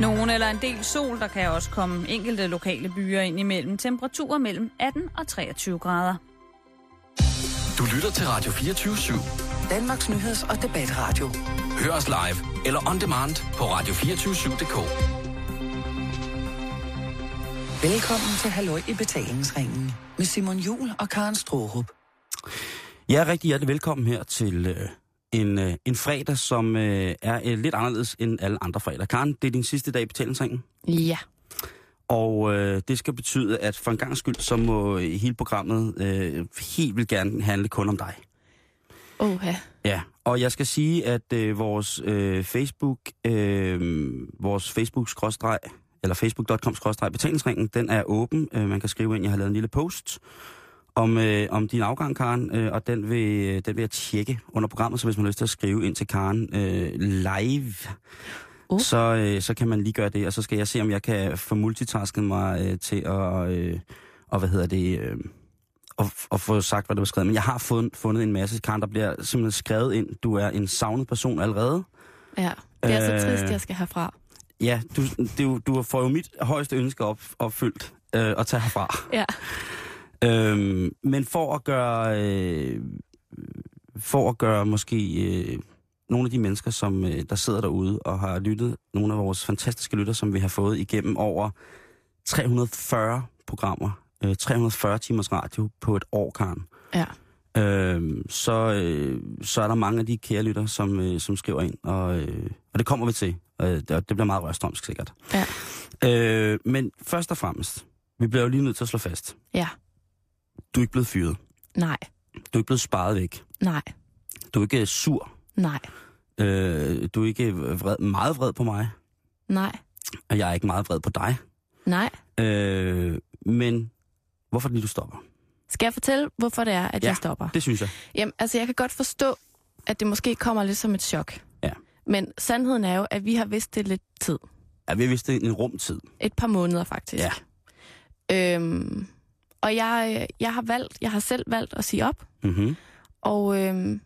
Nogen eller en del sol, der kan også komme enkelte lokale byer ind imellem. Temperaturer mellem 18 og 23 grader. Du lytter til Radio 24 /7. Danmarks Nyheds- og Debatradio. Hør os live eller on demand på radio247.dk. Velkommen til Halløj i betalingsringen med Simon Jul og Karen Strohrup. Ja, rigtig hjertelig velkommen her til øh, en, øh, en fredag, som øh, er øh, lidt anderledes end alle andre fredag. Karen, det er din sidste dag i betalingsringen. Ja. Og øh, det skal betyde, at for en gang skyld, så må hele programmet øh, helt vil gerne handle kun om dig. Oha. Ja, og jeg skal sige, at øh, vores øh, Facebook, øh, vores facebook eller facebook.com betalingsringen, den er åben. Øh, man kan skrive ind, jeg har lavet en lille post om, øh, om din afgang, Karen, øh, og den vil, den vil jeg tjekke under programmet, så hvis man har lyst til at skrive ind til Karen øh, live, uh. så, øh, så kan man lige gøre det, og så skal jeg se, om jeg kan få multitasket mig øh, til at, øh, og hvad hedder det, øh, og, og få sagt, hvad der var skrevet. Men jeg har fundet, fundet en masse, Karen, der bliver simpelthen skrevet ind. Du er en savnet person allerede. Ja, det er øh, så trist, jeg skal herfra. Ja, du, du, du får jo mit højeste ønske op, opfyldt øh, at tage herfra. Ja. Øhm, men for at gøre, øh, for at gøre måske øh, nogle af de mennesker, som øh, der sidder derude og har lyttet, nogle af vores fantastiske lytter, som vi har fået igennem over 340 programmer, øh, 340 timers radio på et år, Karen. Ja. Øh, så, øh, så er der mange af de kære lytter, som, øh, som skriver ind, og, øh, og det kommer vi til. Øh, det, det bliver meget rørstrømsk sikkert. Ja. Øh, men først og fremmest, vi bliver jo lige nødt til at slå fast. Ja. Du er ikke blevet fyret. Nej. Du er ikke blevet sparet væk. Nej. Du er ikke sur. Nej. Øh, du er ikke vred, meget vred på mig. Nej. Og jeg er ikke meget vred på dig. Nej. Øh, men hvorfor lige du stopper? Skal jeg fortælle, hvorfor det er, at ja, jeg stopper? det synes jeg. Jamen, altså jeg kan godt forstå, at det måske kommer lidt som et chok. Ja. Men sandheden er jo, at vi har vidst det lidt tid. Ja, vi har vidst det en rumtid. Et par måneder faktisk. Ja. Øhm, og jeg, jeg har valgt, jeg har selv valgt at sige op. Mm-hmm. Og øhm,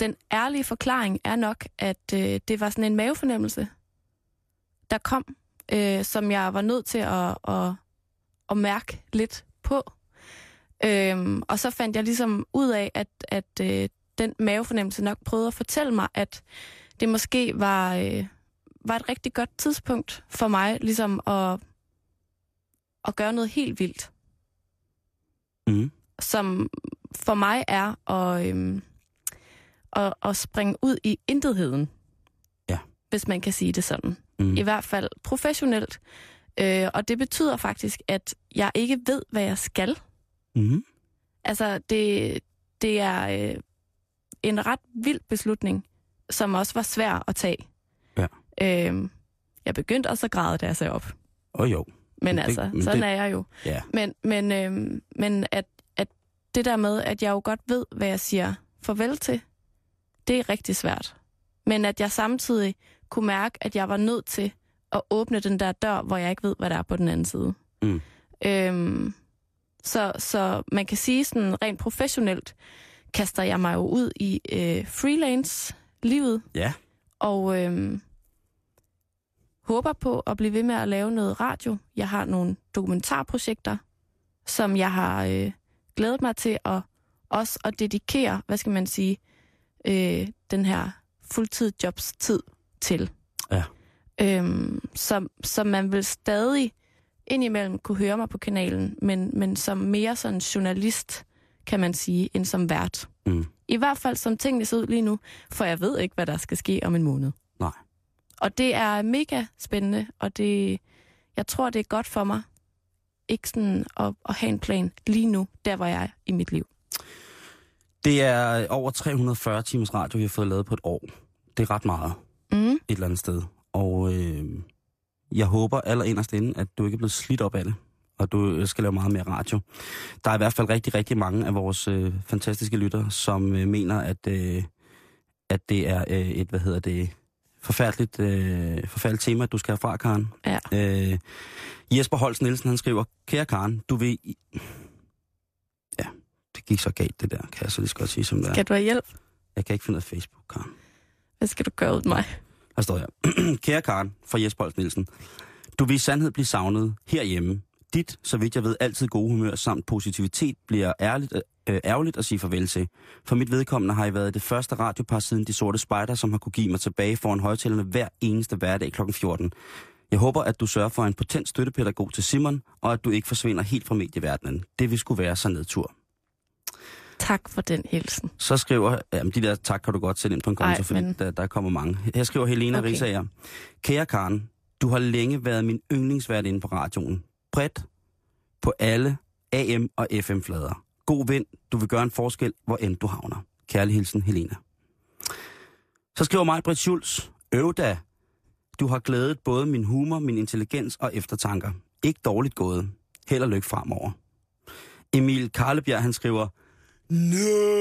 den ærlige forklaring er nok, at øh, det var sådan en mavefornemmelse, der kom, øh, som jeg var nødt til at, at, at mærke lidt på. Øhm, og så fandt jeg ligesom ud af, at, at øh, den mavefornemmelse nok prøvede at fortælle mig, at det måske var, øh, var et rigtig godt tidspunkt for mig ligesom at, at gøre noget helt vildt. Mm. Som for mig er at, øhm, at, at springe ud i intetheden. Ja. Hvis man kan sige det sådan. Mm. I hvert fald professionelt. Øh, og det betyder faktisk, at jeg ikke ved, hvad jeg skal. Mm. Altså, det, det er øh, en ret vild beslutning, som også var svær at tage. Ja. Øh, jeg begyndte også at græde, da jeg sagde op. Oh, jo. Men, det, altså, men sådan det, er jeg jo. Ja. Men, men, øh, men at, at det der med, at jeg jo godt ved, hvad jeg siger farvel til, det er rigtig svært. Men at jeg samtidig kunne mærke, at jeg var nødt til at åbne den der dør, hvor jeg ikke ved, hvad der er på den anden side. Mm. Øhm, så, så man kan sige sådan rent professionelt, kaster jeg mig jo ud i øh, freelance-livet. Ja. Og øh, håber på at blive ved med at lave noget radio. Jeg har nogle dokumentarprojekter, som jeg har øh, glædet mig til at også at dedikere, hvad skal man sige, øh, den her fuldtidsjobs tid til. Ja. Øhm, så, så man vil stadig indimellem kunne høre mig på kanalen, men, men som mere sådan journalist, kan man sige, end som vært. Mm. I hvert fald som tingene ser ud lige nu, for jeg ved ikke, hvad der skal ske om en måned. Og det er mega spændende, og det, jeg tror, det er godt for mig, ikke sådan at, at have en plan lige nu, der hvor jeg er i mit liv. Det er over 340 timers radio, vi har fået lavet på et år. Det er ret meget Mm. et eller andet sted. Og øh, jeg håber allerinderst inde, at du ikke er blevet slidt op af det, og du skal lave meget mere radio. Der er i hvert fald rigtig, rigtig mange af vores øh, fantastiske lytter, som øh, mener, at, øh, at det er øh, et, hvad hedder det, forfærdeligt, øh, forfærdeligt tema, du skal have fra, Karen. Ja. Øh, Jesper Holst Nielsen, han skriver, kære Karen, du vil... Ja, det gik så galt det der, kan jeg så lige så godt sige, som det er. Skal du have hjælp? Jeg kan ikke finde ud af Facebook, Karen. Hvad skal du gøre ud mig? Der står her. Kære Karen fra Jesper Holst Nielsen. Du vil i sandhed blive savnet herhjemme. Dit, så vidt jeg ved, altid gode humør samt positivitet bliver ærligt, øh, ærgerligt at sige farvel til. For mit vedkommende har I været det første radiopar siden De Sorte Spejder, som har kunne give mig tilbage foran højtalerne hver eneste hverdag kl. 14. Jeg håber, at du sørger for en potent støttepædagog til Simon, og at du ikke forsvinder helt fra medieverdenen. Det vil skulle være så nedtur. Tak for den hilsen. Så skriver, jamen de der tak kan du godt sætte ind på en konto, fordi men- der, der kommer mange. Her skriver Helena. Okay. Risager. Kære Karen, du har længe været min yndlingsvært inde på radioen. Bredt på alle AM- og FM-flader. God vind, du vil gøre en forskel, hvor end du havner. Kærlig hilsen, Helena. Så skriver mig, Britt Schulz. Øv da. Du har glædet både min humor, min intelligens og eftertanker. Ikke dårligt gået. Held og lykke fremover. Emil Karlebjerg, han skriver, No!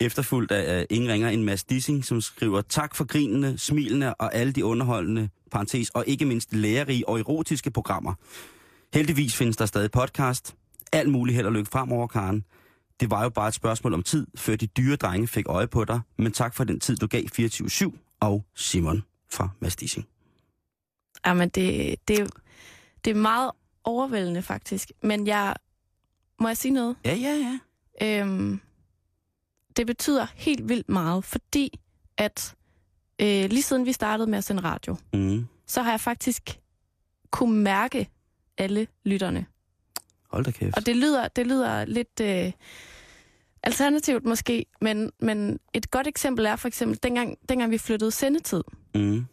Efterfulgt af ingen ringer en Mads Dissing, som skriver tak for grinene, smilene og alle de underholdende, parentes, og ikke mindst lærerige og erotiske programmer. Heldigvis findes der stadig podcast. Alt muligt held og lykke fremover, Karen. Det var jo bare et spørgsmål om tid, før de dyre drenge fik øje på dig. Men tak for den tid, du gav 24-7 og Simon fra Mads Dissing. Jamen, det, det, det er meget overvældende, faktisk. Men jeg... Må jeg sige noget? Ja, ja, ja. Øhm, det betyder helt vildt meget, fordi at øh, lige siden vi startede med at sende radio, Mm. så har jeg faktisk kunne mærke alle lytterne. Hold da kæft. Og det lyder, det lyder lidt øh, alternativt måske, men, men et godt eksempel er for eksempel, dengang, dengang vi flyttede sendetid. Mm.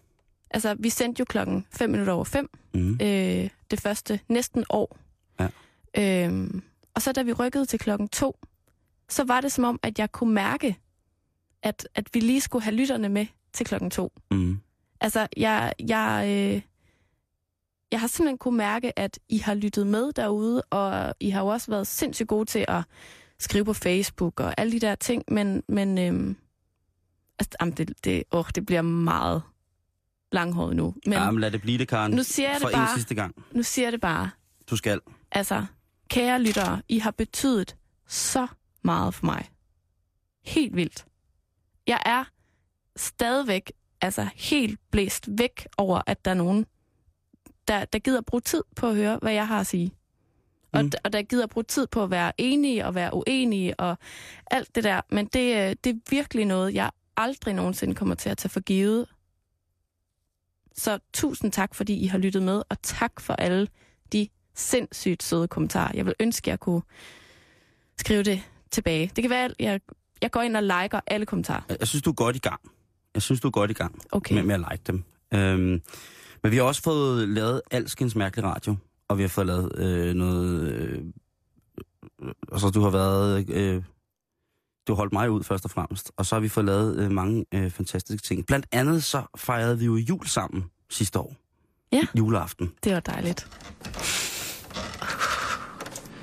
Altså, vi sendte jo klokken 5 minutter over 5, Mm. øh, det første næsten år. Ja. Øhm, og så da vi rykkede til klokken 2, så var det som om, at jeg kunne mærke, at, at vi lige skulle have lytterne med til klokken 2. Mm. Altså, jeg, jeg, øh, jeg har simpelthen kunne mærke, at I har lyttet med derude, og I har jo også været sindssygt gode til at skrive på Facebook og alle de der ting, men, men øhm, altså, jamen, det, det, åh, det bliver meget langhåret nu. Men Jamen, lad det blive det, Karen. nu siger jeg For det en bare, sidste gang. nu siger jeg det bare. Du skal. Altså, kære lyttere, I har betydet så meget for mig. Helt vildt. Jeg er stadigvæk altså helt blæst væk over, at der er nogen, der, der gider bruge tid på at høre, hvad jeg har at sige. Og, Mm. og der gider bruge tid på at være enige og være uenige og alt det der. Men det, øh, det er virkelig noget, jeg aldrig nogensinde kommer til at tage for givet. Så tusind tak, fordi I har lyttet med, og tak for alle de sindssygt søde kommentarer. Jeg vil ønske, at jeg kunne skrive det tilbage. Det kan være, at jeg, jeg går ind og liker alle kommentarer. Jeg jeg synes, du er godt i gang. Jeg synes, du er godt i gang Okay. med, med at like dem. Øhm, men vi har også fået lavet alskens mærkelig radio. Og vi har fået lavet øh, noget... Øh, altså, du har været... Øh, du har holdt mig ud først og fremmest. Og så har vi fået lavet øh, mange øh, fantastiske ting. Blandt andet så fejrede vi jo jul sammen sidste år. Ja. Juleaften. Det var dejligt.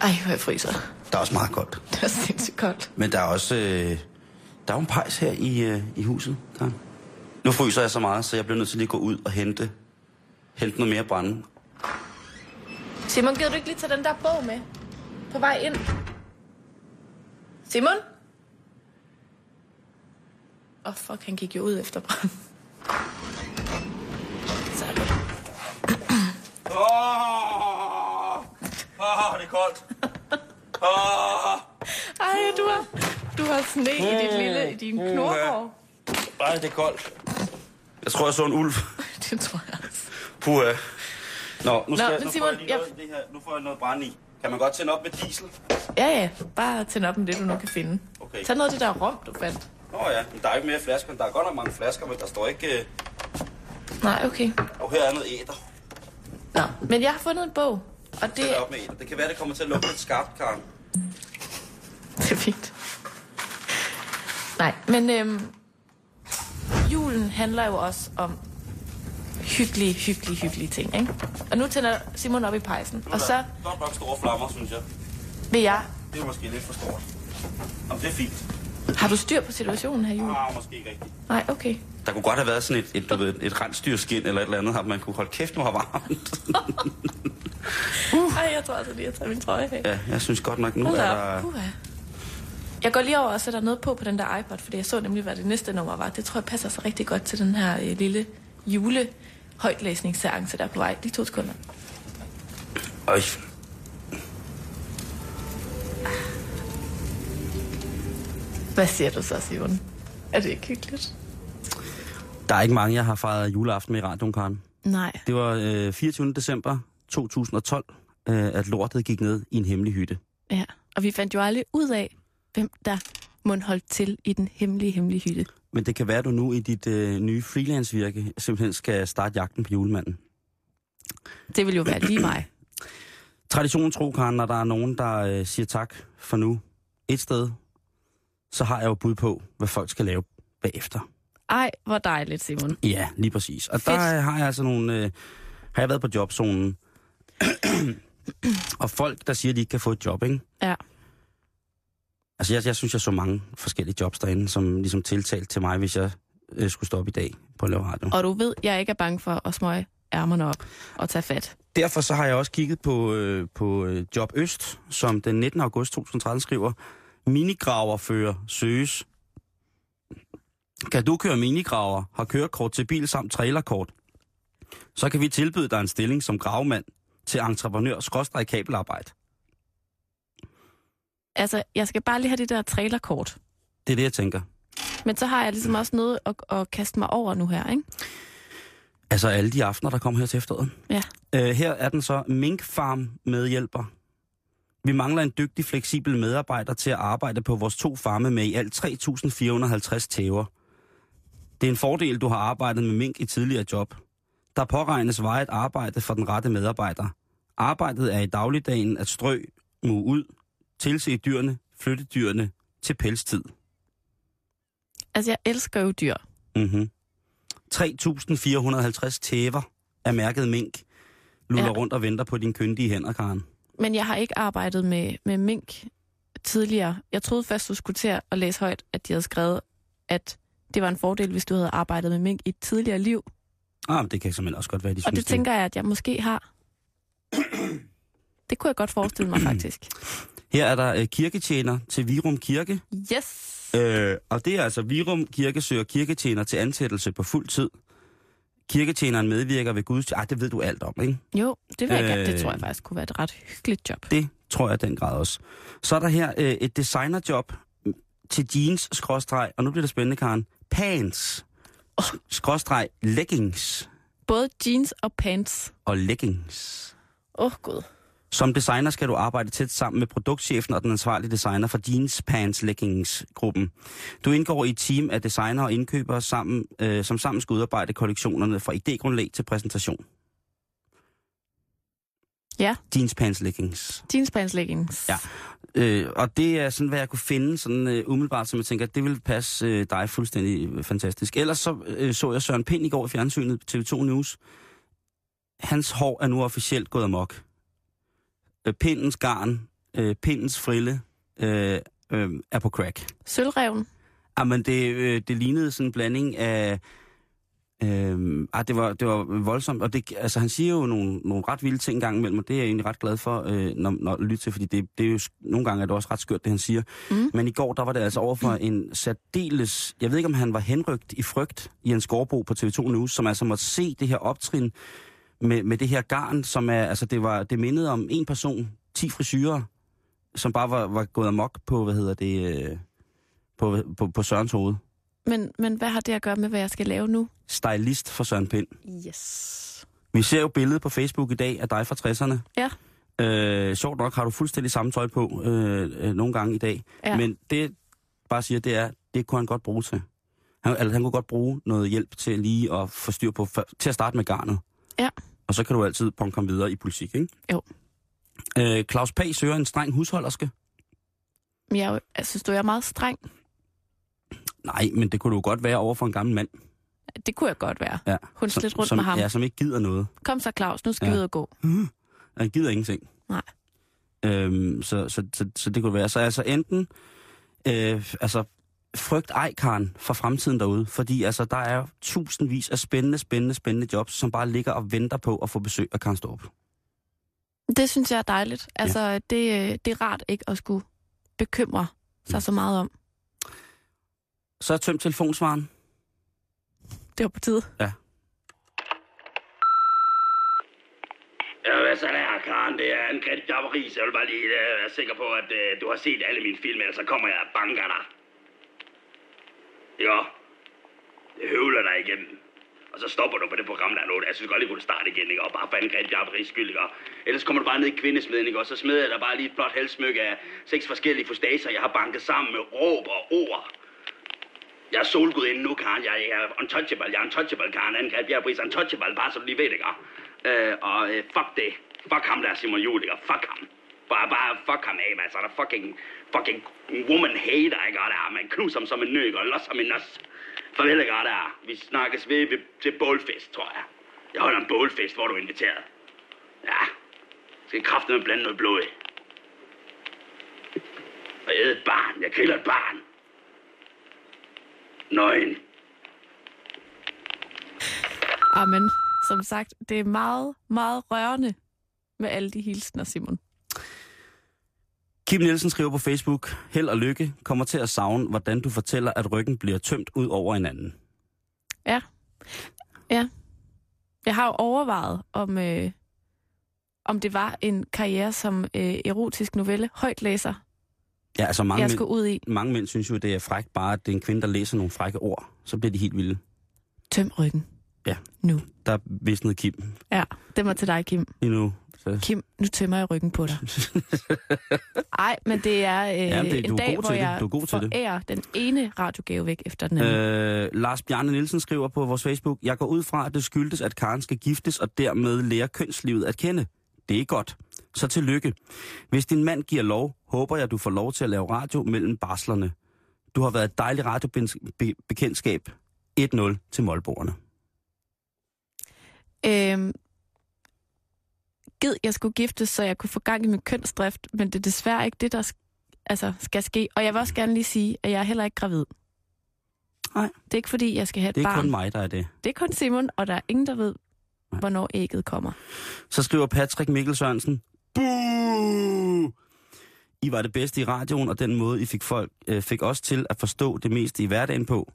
Ej, hvor jeg fryser. Der er også meget koldt. Det var sindssygt koldt. Men der er også... Øh, der er jo en pejs her i, øh, i huset, Karen. Nu fryser jeg så meget, så jeg bliver nødt til lige at gå ud og hente, hente noget mere brænde. Simon, gider du ikke lige tage den der bog med? På vej ind. Simon? Åh, oh, fuck, han gik jo ud efter brand. Så er det. Åh, oh, det er koldt. Åh, Ej, du har, du har sne i dit lille, i din knorhår. Ej, det er koldt. Jeg tror, jeg så en ulv. Det tror jeg også. Puh, Nå, nu, skal, Nå, jeg- nu, Simon, får jeg lige jeg- noget, i det her, nu får jeg noget brænde i. Kan man godt tænde op med diesel? Ja, ja. Bare tænd op med det, du nu kan finde. Okay. Tag noget af det der rom, du fandt. Nå ja, men der er ikke mere flasker. Der er godt nok mange flasker, men der står ikke... Øh... Nej, okay. Og her er noget æder. Nå, men jeg har fundet en bog. Og det, er op med. Det kan være, det kommer til at lugte lidt skarpt, Karen. det er fint. Nej, men øhm, julen handler jo også om hyggelige, hyggelige, hyggelige ting, ikke? Og nu tænder Simon op i pejsen. Og så Godt nok store flammer, synes jeg. vil jeg... Det er måske lidt for stort. Jamen, det er fint. Har du styr på situationen her, jul? Ah, måske ikke rigtigt. Nej, okay. Der kunne godt have været sådan et, et, du ved, et rensdyrskin eller et eller andet, at man kunne holde kæft, nu har varmt. Ej, jeg tror altså lige at tage min trøje af. ja, jeg synes godt nok, nu Hold er der... Uha. Jeg går lige over og sætter noget på på den der iPod, fordi jeg så nemlig, hvad det næste nummer var. Det tror jeg passer så rigtig godt til den her øh, lille jule højtlæsningsseance, der er på vej. Lige to sekunder. Øj. Hvad siger du så, Simon? Er det ikke hyggeligt? Der er ikke mange, jeg har fejret juleaften med i radioen, Karen. Nej. Det var øh, 24. december 2012, øh, at lortet gik ned i en hemmelig hytte. Ja, og vi fandt jo aldrig ud af, hvem der må holde til i den hemmelige, hemmelige hytte. Men det kan være, at du nu i dit øh, nye freelance-virke simpelthen skal starte jagten på julemanden. Det vil jo være lige mig. Traditionen tro, Karen, når der er nogen, der øh, siger tak for nu et sted, så har jeg jo bud på, hvad folk skal lave bagefter. Ej, hvor dejligt, Simon. Ja, lige præcis. Og Fedt. der har jeg altså nogle... Øh, har jeg været på jobzonen. og folk, der siger, at de ikke kan få et job, ikke? Ja. Altså, jeg, jeg synes, jeg så mange forskellige jobs derinde, som ligesom tiltalte til mig, hvis jeg øh, skulle stoppe i dag på at lave radio. Og du ved, jeg ikke er bange for at smøge ærmerne op og tage fat. Derfor så har jeg også kigget på, øh, på øh, Job Øst, som den 19. august 2013 skriver, minigraverfører søges. Kan du køre minigraver, har kørekort til bil samt trailerkort, så kan vi tilbyde dig en stilling som gravmand til entreprenør kabelarbejde. Altså, jeg skal bare lige have det der trailerkort. Det er det, jeg tænker. Men så har jeg ligesom også noget at, at kaste mig over nu her, ikke? Altså alle de aftener, der kom her til efteråret. Ja. Øh, her er den så Mink Farm medhjælper. Vi mangler en dygtig, fleksibel medarbejder til at arbejde på vores to farme med i alt 3.450 tæver. Det er en fordel, du har arbejdet med mink i tidligere job. Der påregnes vejet arbejde for den rette medarbejder. Arbejdet er i dagligdagen at strø, mu ud, tilse dyrene, flytte dyrene til pelstid. Altså, jeg elsker jo dyr. Mm-hmm. 3.450 tæver af mærket mink luller ja. Ja. rundt og venter på din kyndige hænder, Karen. Men jeg har ikke arbejdet med, med mink tidligere. Jeg troede først, du skulle til at læse højt, at de havde skrevet, at det var en fordel, hvis du havde arbejdet med mink i et tidligere liv. Ah, men det kan simpelthen også godt være, de Og synes, det tænker jeg, at jeg måske har. Det kunne jeg godt forestille mig, faktisk. Her er der øh, kirketjener til Virum Kirke, Yes! øh, og det er altså Virum Kirke søger kirketjener til ansættelse på fuld tid. Kirketjeneren medvirker ved Guds... Ah, det ved du alt om, ikke? Jo, det, vil jeg gerne. det Øh. tror jeg faktisk kunne være et ret hyggeligt job. Det tror jeg den grad også. Så er der her øh, et designerjob til jeans, skråstreg, og nu bliver det spændende, Karen, pants, skråstreg, leggings Både jeans og pants. og leggings. Åh, oh, gud. Som designer skal du arbejde tæt sammen med produktchefen og den ansvarlige designer for Jeans Pants Leggings gruppen. Du indgår i et team af designer og indkøbere, sammen, øh, som sammen skal udarbejde kollektionerne fra idégrundlag til præsentation. Ja. Jeans Pants Leggings. Jeans, pants, leggings. Ja. Øh, og det er sådan, hvad jeg kunne finde sådan øh, umiddelbart, som jeg tænker, at det vil passe øh, dig fuldstændig fantastisk. Ellers så øh, så jeg Søren Pind i går i fjernsynet på TV2 News. Hans hår er nu officielt gået amok. Øh, pindens garn, øh, pindens frille øh, øh, er på crack. Sølvreven. Jamen, det, øh, det lignede sådan en blanding af... Øh, ah, det, var, det var voldsomt, og det, altså, han siger jo nogle, nogle ret vilde ting engang imellem, og det er jeg egentlig ret glad for, øh, når, når jeg lytter til, fordi det, det er jo, nogle gange er det også ret skørt, det han siger. Mm. Men i går, der var det altså over for en særdeles... Jeg ved ikke, om han var henrygt i frygt i en skovbo på TV2 News, som altså måtte se det her optrin med, med det her garn, som er... Altså, det, var, det mindede om en person, 10 frisyrer, som bare var, var gået amok på, hvad hedder det... Øh, på, på, på Sørens hoved. Men, men hvad har det at gøre med, hvad jeg skal lave nu? Stylist for Søren Pind. Yes. Vi ser jo billedet på Facebook i dag af dig fra 60'erne. Ja. Øh, sjovt nok har du fuldstændig samme tøj på øh, øh, nogle gange i dag. Ja. Men det, bare siger, det er, det kunne han godt bruge til. Han, altså, han kunne godt bruge noget hjælp til lige at få styr på, for, til at starte med garnet. Ja. Og så kan du altid komme videre i politik, ikke? Jo. Øh, Claus Pag søger en streng husholderske. Jeg, jeg synes, du er meget streng. Nej, men det kunne du godt være over for en gammel mand. Det kunne jeg godt være. Ja. Hun lidt rundt som, med ham. Ja, som ikke gider noget. Kom så, Claus, nu skal Ja. vi ud og gå. Han gider ingenting. Nej. Øhm, så, så, så, så det kunne være. Så altså enten, øh, altså frygt ej, Karen, for fremtiden derude. Fordi altså, der er tusindvis af spændende, spændende, spændende jobs, som bare ligger og venter på at få besøg af Karen Storp. Det synes jeg er dejligt. Altså, det, øh, det er rart ikke at skulle bekymre sig så meget om. Så er tømt telefonsvaren. Det var på tide. Ja, hvad så der, Karen? Det er Anne-Grethe Javeris. Jeg vil bare lige uh, være sikker på, at uh, du har set alle mine film, ellers så kommer jeg og banker dig. Ja, Det høvler dig igennem. Og så stopper du på det program, der er nu. Jeg synes godt lige, kunne starte igen, ikke? Og bare for angreb, jeg er skyld, ikke? Og ellers kommer du bare ned i kvindesmeden, ikke? Og så smider jeg dig bare lige et flot halssmykke af seks forskellige fustaser, jeg har banket sammen med råb og ord. Jeg er solgudinde nu, Karen. Jeg er untouchable. Jeg er untouchable, Karen. Angreb jeg er untouchable, bare så du lige ved ikke? Øh, og øh, fuck det. Fuck ham der, Simon Juhl, ikke? Fuck ham. Bare, bare fuck ham af, altså. Der er fucking, fucking woman hater, ikke? Og der, man knuser ham som en nøg og losser ham en nos. Farvel, ikke? Og der, vi snakkes ved, ved til bålfest, tror jeg. Jeg holder en bålfest, hvor du er inviteret. Ja. Skal kraften med blande noget blod i. Og jeg et barn. Jeg griller et barn. Nøgen. Amen. Som sagt, det er meget, meget rørende med alle de hilsner, Simon. Kim Nielsen skriver på Facebook, held og lykke kommer til at savne, hvordan du fortæller, at ryggen bliver tømt ud over en anden. Ja. Ja. Jeg har jo overvejet, om, øh, om det var en karriere som øh, erotisk novelle højtlæser, Ja, altså mange, jeg mænd, skulle ud i. mange mænd synes jo, det er frækt bare, at det er en kvinde, der læser nogle frække ord. Så bliver de helt vilde. Tøm ryggen. Ja. Nu. Der er visnet Kim Ja, det var til dig, Kim. lige nu. Så. Kim, nu tømmer jeg ryggen på dig. Ej, men det er øh, Jamen, det- en dag, hvor til det. jeg Du er god til det. forærer den ene radiogave væk efter den anden. Øh. Lars Bjarne Nielsen skriver på vores Facebook, jeg går ud fra, at det skyldes, at Karen skal giftes og dermed lære kønslivet at kende. Det er godt. Så tillykke. Hvis din mand giver lov, håber jeg, du får lov til at lave radio mellem barslerne. Du har været et dejligt radiobekendtskab. 1-0 til målborgerne. Øh, gid, jeg skulle giftes, så jeg kunne få gang i min kønsdrift, men det er desværre ikke det, der sk- altså, skal ske. Og jeg vil også gerne lige sige, at jeg er heller ikke gravid. Nej. Det er ikke fordi, jeg skal have et Det er barn. kun mig, der er det. Det er kun Simon, og der er ingen, der ved, hvornår ægget kommer. Så skriver Patrick Mikkel Sørensen! I var det bedste i radioen, og den måde, I fik, folk, øh, fik os til at forstå det meste i hverdagen på.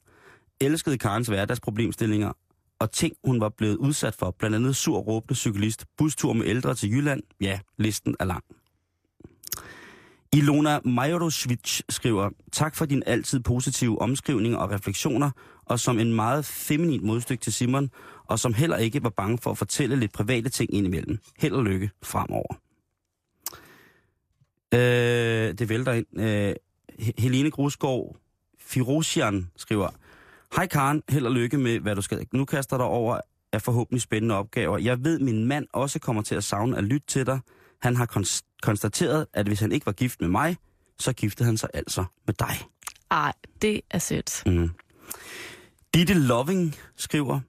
Elskede Karens hverdagsproblemstillinger og ting, hun var blevet udsat for. Blandt andet sur råbende cyklist, bustur med ældre til Jylland. Ja, listen er lang. Ilona Majorosvic skriver, tak for din altid positive omskrivning og refleksioner, og som en meget feminin modstykke til Simon, og som heller ikke var bange for at fortælle lidt private ting indimellem. Held og lykke fremover. Øh, det vælter ind. Øh, Helene Grusgaard Firosian skriver, Hej Karen, held og lykke med, hvad du skal. Nu kaster dig over af forhåbentlig spændende opgaver. Jeg ved, min mand også kommer til at savne at lytte til dig. Han har kons- konstateret, at hvis han ikke var gift med mig, så giftede han sig altså med dig. Ej, det er sødt. Mm. Ditte Loving skriver,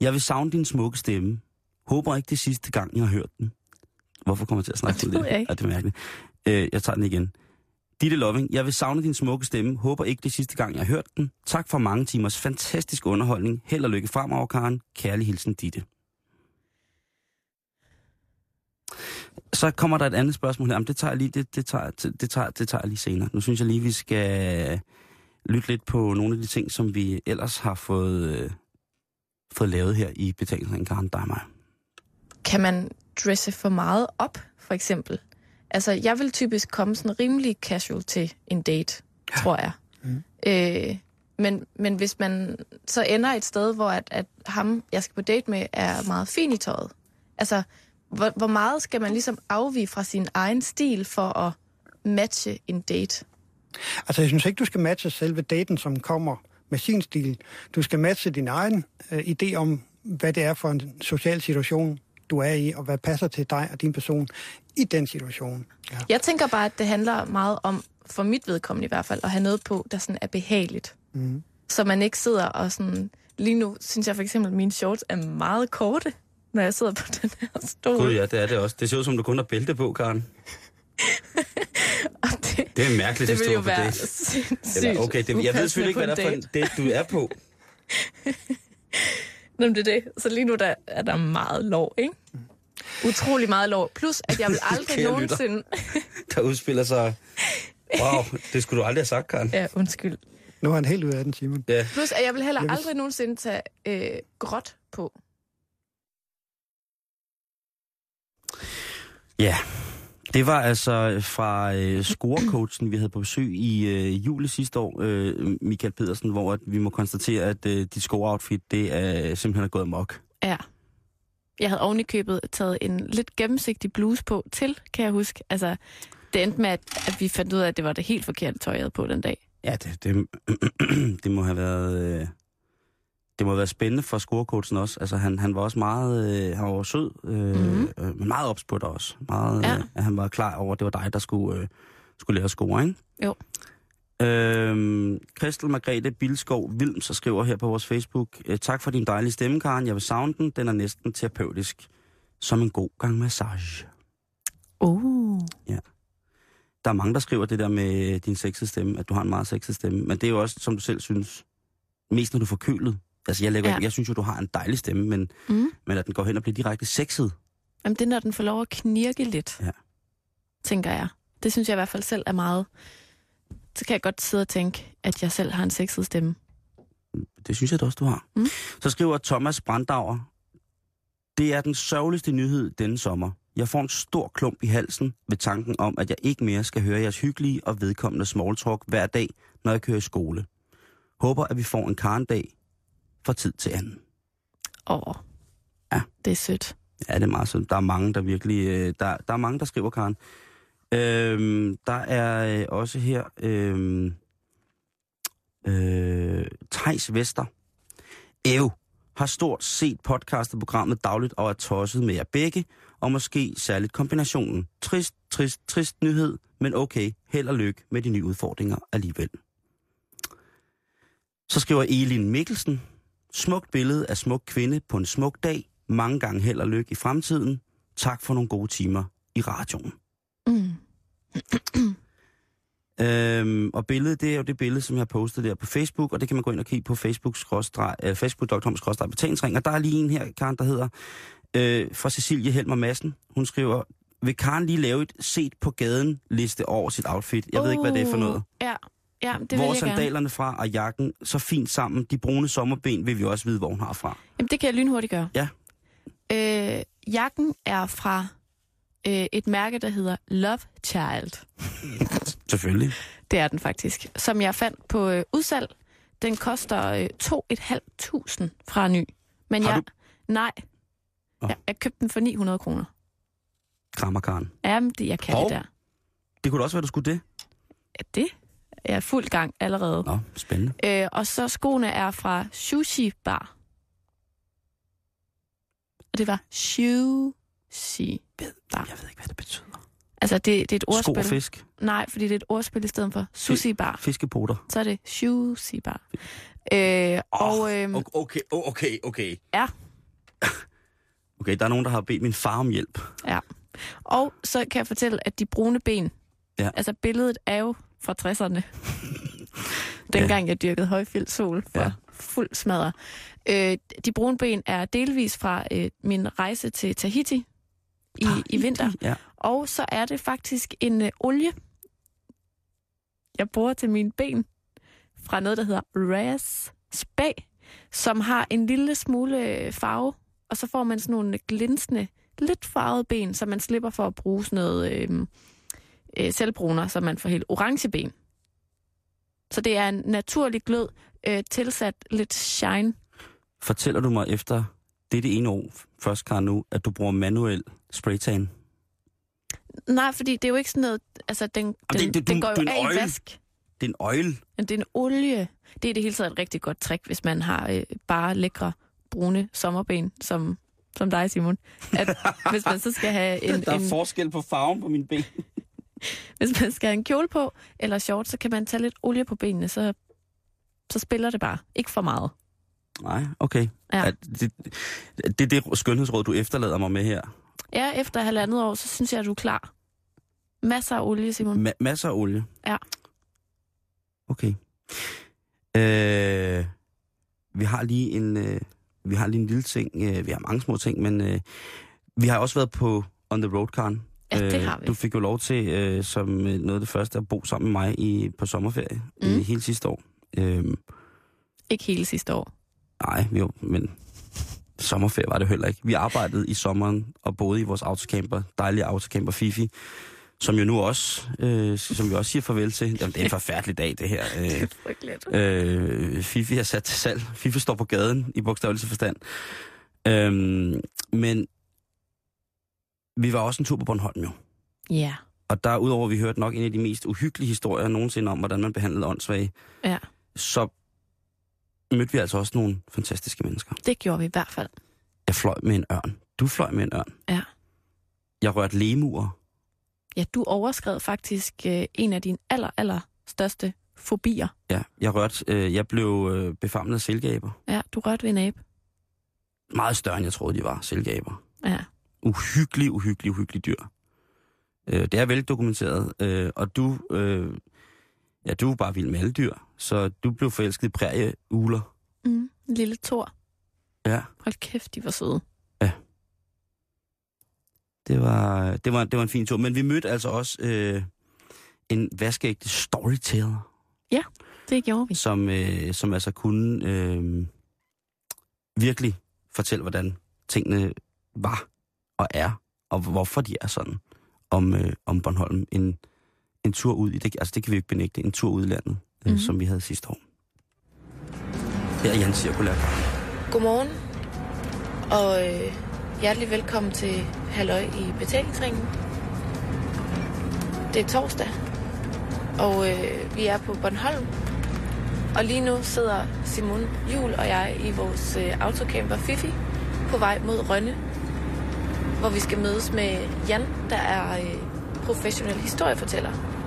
Jeg vil savne din smukke stemme. Håber ikke det sidste gang, jeg har hørt den. Hvorfor kommer jeg til at snakke til Det jeg ikke. Ja, det er mærkeligt. Øh, jeg tager den igen. Ditte Loving, jeg vil savne din smukke stemme. Håber ikke det sidste gang, jeg har hørt den. Tak for mange timers fantastisk underholdning. Held og lykke fremover, Karen. Kærlig hilsen, Ditte. Så kommer der et andet spørgsmål her. Jamen, det tager jeg lige, det, det, tager, det, tager, det tager jeg lige senere. Nu synes jeg lige, vi skal lytte lidt på nogle af de ting, som vi ellers har fået, øh, fået lavet her i betalingsringen, Karen, dig og mig. Kan man dresse for meget op, for eksempel? Altså, jeg vil typisk komme sådan rimelig casual til en date, ja. tror jeg. Mm. Øh, men, men hvis man så ender et sted, hvor at, at ham, jeg skal på date med, er meget fin i tøjet. Altså, hvor, hvor meget skal man ligesom afvige fra sin egen stil for at matche en date? Altså, jeg synes ikke, du skal matche selve daten, som kommer med sin stil. Du skal matche din egen øh, idé om, hvad det er for en social situation, du er i, og hvad passer til dig og din person i den situation. Ja. Jeg tænker bare, at det handler meget om, for mit vedkommende i hvert fald, at have noget på, der sådan er behageligt. Mm. Så man ikke sidder og sådan... Lige nu synes jeg for eksempel, at mine shorts er meget korte, når jeg sidder på den her stol. Gud ja, det er det også. Det ser ud som, du kun har bælte på, Karen. Og det, Det er mærkeligt, det det vil jo står på være sindssygt Eller, okay, det, jeg ved selvfølgelig ikke, hvad det er for en date, du er på. Nå, men det er det. Så lige nu der er der meget lov, ikke? Utrolig meget lov. Plus, at jeg vil aldrig Kære lytter. nogensinde... Der udspiller sig Wow, det skulle du aldrig have sagt, Karen. Ja, undskyld. Nu er han helt ud af den, Simon. Ja. Plus, at jeg vil heller Jeg vil- aldrig nogensinde tage øh, gråt på. Ja, det var altså fra øh, scorecoachen, vi havde på besøg i øh, juli sidste år, øh, Michael Pedersen, hvor at vi må konstatere, at øh, dit score-outfit, det er simpelthen er gået amok. Ja. Jeg havde oven i købet taget en lidt gennemsigtig bluse på til, kan jeg huske. Altså, det endte med, at, at vi fandt ud af, at det var det helt forkerte tøj, jeg havde på den dag. Ja, det, det, det må have været... Øh, det må have været spændende for scorecoachen også. Altså, han, han var også meget... Øh, han var sød, øh, Mhm. mm. øh, men meget ops på dig også. Meget, Ja. øh, at han var klar over, at det var dig, der skulle, øh, skulle lære score, ikke? Jo. Øhm, Christel Margrethe Bilskov Vilms så skriver her på vores Facebook, øh, tak for din dejlige stemme, Karen. Jeg vil savne den. Den er næsten terapeutisk. Som en god gang massage. Uh. Der er mange, der skriver det der med din sexede stemme, at du har en meget sexet stemme. Men det er jo også, som du selv synes, mest når du er forkølet. Altså, jeg, lægger, Ja. ja. jeg synes jo, du har en dejlig stemme, men, Mm. men at den går hen og bliver direkte sexet. Jamen, det er, når den får lov at knirke lidt, Ja. tænker jeg. Det synes jeg i hvert fald selv er meget. Så kan jeg godt sidde og tænke, at jeg selv har en sexet stemme. Det synes jeg da også, du har. Mm. Så skriver Thomas Brandauer, det er den sørgeligste nyhed denne sommer. Jeg får en stor klump i halsen ved tanken om, at jeg ikke mere skal høre jeres hyggelige og vedkommende small talk hver dag, når jeg kører i skole. Håber, at vi får en karendag fra tid til anden. Åh, Ja. det er sødt. Ja, det er meget sødt. Der er mange, der virkelig... Øh, der, der er mange, der skriver, Karen. Øhm, der er øh, også her... øhm, øh, Tejs Vester. Ev har stort set podcastet programmet dagligt og er tosset med jer begge, og måske særligt kombinationen. Trist, trist, trist nyhed, men okay, held og lykke med de nye udfordringer alligevel. Så skriver Elin Mikkelsen, smukt billede af smuk kvinde på en smuk dag, mange gange held og lykke i fremtiden. Tak for nogle gode timer i radioen. Mm. Øhm, og billedet, det er jo det billede, som jeg har postet der på Facebook, og det kan man gå ind og kigge på facebook.com facebook betalingsring. Og der er lige en her, Karen, der hedder øh, fra Cecilie Helmer Madsen. Hun skriver, vil Karen lige lave et set på gaden liste over sit outfit? Jeg ved ikke, hvad det er for Uh, noget. Ja, ja det hvor vil jeg gerne. sandalerne fra og jakken så fint sammen? De brune sommerben vil vi også vide, hvor hun har fra. Jamen, det kan jeg lynhurtigt gøre. Ja. Øh, jakken er fra øh, et mærke, der hedder Love Child. Selvfølgelig. Det er den faktisk. Som jeg fandt på øh, udsalg. Den koster øh, 2.500 fra ny. Men Har jeg... du- Nej. Nå. Jeg, jeg købte den for 900 kroner. Krammer, Karen. Jamen, det, jeg kan Hov. det der. Det kunne da også være, du skulle det. Ja, det er jeg fuld gang allerede. Nå, spændende. Øh, og så skoene er fra Sushi Bar. Og det var Sushi Bar. Jeg ved ikke, hvad det betyder. Altså, det, det er et Sko ordspil. og fisk. Nej, fordi det er et ordspil i stedet for Sushi Bar. Fiskepoter. Så er det Sushi Bar. Øh, og øhm, Okay, okay, okay. Ja. Okay, der er nogen, der har bedt min far om hjælp. Ja. Og så kan jeg fortælle, at de brune ben, Ja. altså billedet er jo fra 60'erne. Dengang jeg dyrkede højfjeldt sol for Ja. ja. fuld smadre. Øh, de brune ben er delvis fra øh, min rejse til Tahiti i, i vinter. Ja. Og så er det faktisk en øh, olie, jeg bruger til mine ben, fra noget, der hedder Raz Spa, som har en lille smule øh, farve, og så får man sådan nogle glinsende, lidt farvede ben, så man slipper for at bruge sådan noget øh, øh, selvbruner, så man får helt orange ben. Så det er en naturlig glød, øh, tilsat lidt shine. Fortæller du mig efter dette ene år, først Karen nu, at du bruger manuel spraytan? Nej, fordi det er jo ikke sådan noget, altså den, den, det- det, den du- går jo af i oil. vask. Det er en oil. Men det er en olie. Det er i det hele taget et rigtig godt trick, hvis man har øh, bare lækre brune sommerben, som, som dig, Simon. At, hvis man så skal have en, Der er en, forskel på farven på mine ben. hvis man skal have en kjole på eller short, så kan man tage lidt olie på benene, så, så spiller det bare. Ikke for meget. Nej, okay. Ja. At det, det er det skønhedsråd, du efterlader mig med her. Ja, efter halvandet år, så synes jeg, at du er klar. Masser af olie, Simon. Ma- masser af olie. Ja. Okay. Øh, vi har lige en, øh, vi har lige en lille ting. Øh, vi har mange små ting, men øh, vi har også været på On the Road, Karen. Ja, det Øh, har vi. Du fik jo lov til, øh, som øh, noget af det første, at bo sammen med mig i, på sommerferie mm. I hele sidste år. Øhm, Ikke hele sidste år. Nej, jo, men sommerferie var det heller ikke. Vi arbejdede i sommeren og boede i vores autocamper, dejlige autocamper Fifi, som jo nu også, øh, som vi også siger farvel til. Jamen, det er en forfærdelig dag, det her. Øh. Øh, Fifi er sat til salg. Fifi står på gaden i bogstavelig forstand. Øhm, men vi var også en tur på Bornholm jo. Ja. Og der udover vi hørte nok en af de mest uhyggelige historier nogensinde om, hvordan man behandlede åndssvage, Ja. så mødte vi altså også nogle fantastiske mennesker. Det gjorde vi i hvert fald. Jeg fløj med en ørn. Du fløj med en ørn. Ja. Jeg rørte lemurer. Ja, du overskred faktisk øh, en af dine aller, aller største fobier. Ja, jeg rørte, øh, jeg blev øh, befamlet af selgaber. Ja, du rørte ved en abe. Meget større, end jeg troede, de var, selgaber. Ja. uhyggelig, uhyggelig, uhyggelig dyr. Øh, det er veldokumenteret, øh, og du, øh, ja, du er bare vild med alle dyr, så du blev forelsket i prærieugler. Mm. En lille tor. Ja, Hold kæft, de var søde. det var, det var, det var en fin tur. Men vi mødte altså også øh, en vaskeægte storyteller, Det gjorde vi. som, øh, som altså kunne øh, virkelig fortælle, hvordan tingene var og er, og hvorfor de er sådan om, øh, om Bornholm. En, en tur ud i det, altså det kan vi ikke benægte, en tur ud i landet, mm-hmm. øh, Mhm. som vi havde sidste år. Her er Jan Cirkulær. Godmorgen, og øh, hjertelig velkommen til Halløj i betalingsringen. Det er torsdag, og øh, vi er på Bornholm. Og lige nu sidder Simon Jul og jeg i vores øh, autocamper Fifi på vej mod Rønne, hvor vi skal mødes med Jan, der er øh, professionel historiefortæller.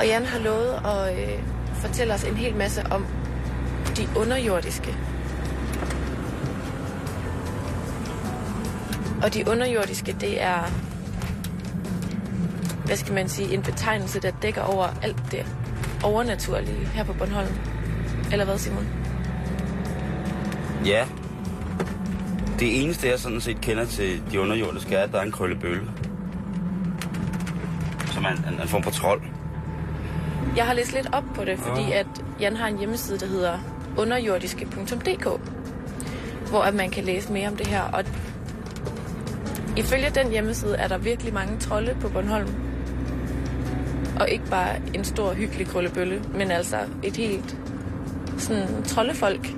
Og Jan har lovet at øh, fortælle os en hel masse om de underjordiske. Og de underjordiske, det er, hvad skal man sige, en betegnelse, der dækker over alt det overnaturlige her på Bornholm. Eller hvad, Simon? Ja. Det eneste, jeg sådan set kender til de underjordiske, er, at der er en krøllebølle. Som er en, en, en form for trold. Jeg har læst lidt op på det, fordi at Jan har en hjemmeside, der hedder underjordiske.dk, hvor at man kan læse mere om det her. Og ifølge den hjemmeside er der virkelig mange trolde på Bornholm. Og ikke bare en stor, hyggelig krøllebølle, men altså et helt sådan troldefolk,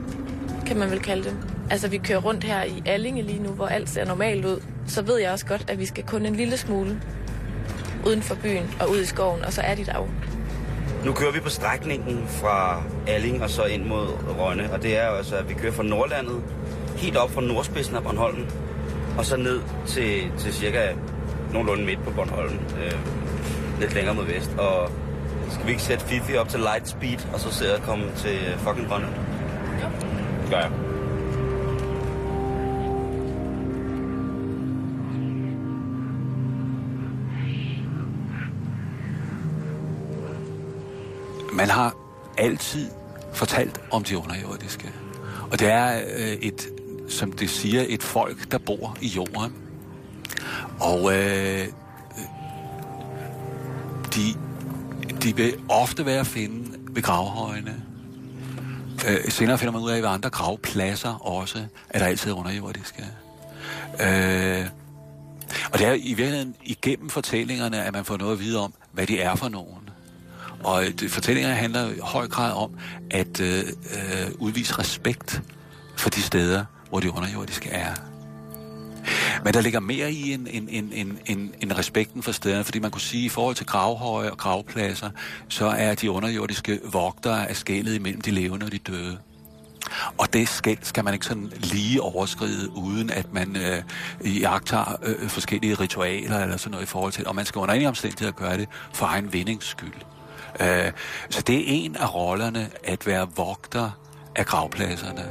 kan man vel kalde det. Altså, vi kører rundt her i Allinge lige nu, hvor alt ser normalt ud. Så ved jeg også godt, at vi skal kun en lille smule uden for byen og ud i skoven, og så er de der jo. Nu kører vi på strækningen fra Alling og så ind mod Rønne. Og det er altså, at vi kører fra Nordlandet, helt op fra nordspidsen af Bornholm, og så ned til, til cirka nogenlunde midt på Bornholm. Øh, lidt længere mod vest. Og skal vi ikke sætte Fifi op til light speed, og så se at komme til fucking Rønne? Jo. Gør jeg. Man har altid fortalt om de underjordiske. Og det er øh, et, som det siger, et folk, der bor i jorden. Og øh, øh de, de vil ofte være at finde ved gravhøjene. Øh, senere finder man ud af, at ved andre gravpladser også, er der altid underjordiske. Øh, og det er i virkeligheden igennem fortællingerne, at man får noget at vide om, hvad de er for nogen. Og øh, det, fortællingerne handler i høj grad om at øh, øh, udvise respekt for de steder, hvor de underjordiske er. Men der ligger mere i en, en, en, en, en, en respekten for stederne, fordi man kunne sige, at i forhold til gravhøje og gravpladser, så er de underjordiske vogtere af skældet imellem de levende og de døde. Og det skæld skal man ikke sådan lige overskride, uden at man øh, jagter øh, forskellige ritualer eller sådan noget i forhold til, og man skal under ingen omstændighed gøre det for egen vindings skyld. Øh, så det er en af rollerne at være vogter af gravpladserne.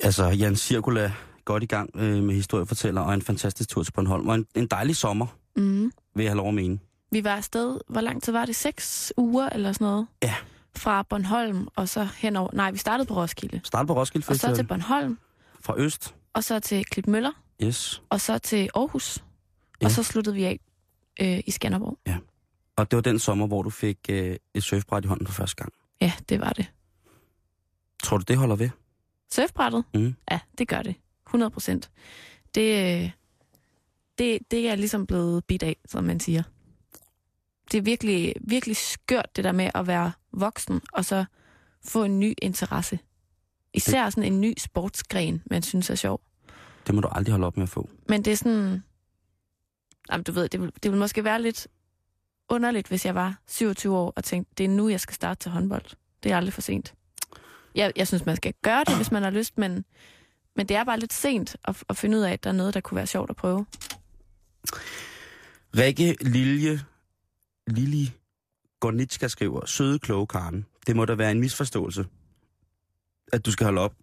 Altså, Jan Cirkula godt i gang øh, med historiefortæller og en fantastisk tur til Bornholm. Og en, en dejlig sommer, Mm. vil jeg have lov at mene. Vi var afsted, hvor lang tid var det? Seks uger eller sådan noget? Ja. Fra Bornholm, og så henover... Nej, vi startede på Roskilde. Start på Roskilde Og så Festival. til Bornholm, Fra øst. og så til Klitmøller, Yes. og så til Aarhus. Ja. Og så sluttede vi af øh, i Skanderborg. Og det var den sommer, hvor du fik øh, et surfbræt i hånden for første gang. Ja, det var det. Tror du, det holder ved? Surfbrættet? Mm. Ja, det gør det. 100 procent. Det, øh, det, det er ligesom blevet bidt af, som man siger. Det er virkelig, virkelig skørt, det der med at være voksen, og så få en ny interesse. Især sådan en ny sportsgren, man synes er sjov. Det må du aldrig holde op med at få. Men det er sådan... Jamen, du ved, det ville, det ville måske være lidt underligt, hvis jeg var 27 år og tænkte, det er nu, jeg skal starte til håndbold. Det er aldrig for sent. Jeg, jeg synes, man skal gøre det, hvis man har lyst, men, men det er bare lidt sent at, at finde ud af, at der er noget, der kunne være sjovt at prøve. Rikke Lilje, Lili Gornitska skriver, søde kloge Karen. Det må da være en misforståelse, at du skal holde op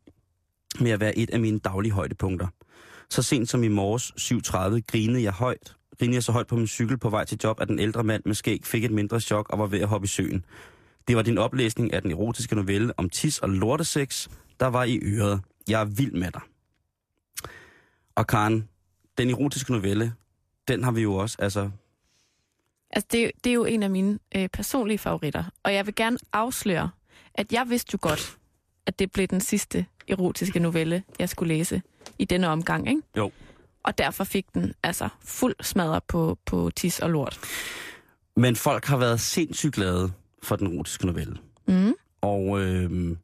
med at være et af mine daglige højdepunkter. Så sent som i morges 7.30 grinede jeg højt. Grinede jeg så højt på min cykel på vej til job, at den ældre mand med skæg fik et mindre chok og var ved at hoppe i søen. Det var din oplæsning af den erotiske novelle om tis og lortesex, der var i øret. Jeg er vild med dig. Og Karen, den erotiske novelle, den har vi jo også, altså Altså, det, er- det er jo en af mine øh, personlige favoritter. Og jeg vil gerne afsløre, at jeg vidste jo godt, at det blev den sidste erotiske novelle, jeg skulle læse i denne omgang, ikke? Jo. Og derfor fik den altså fuld smadret på, på tis og lort. Men folk har været sindssygt glade for den erotiske novelle. Mm. Og øh,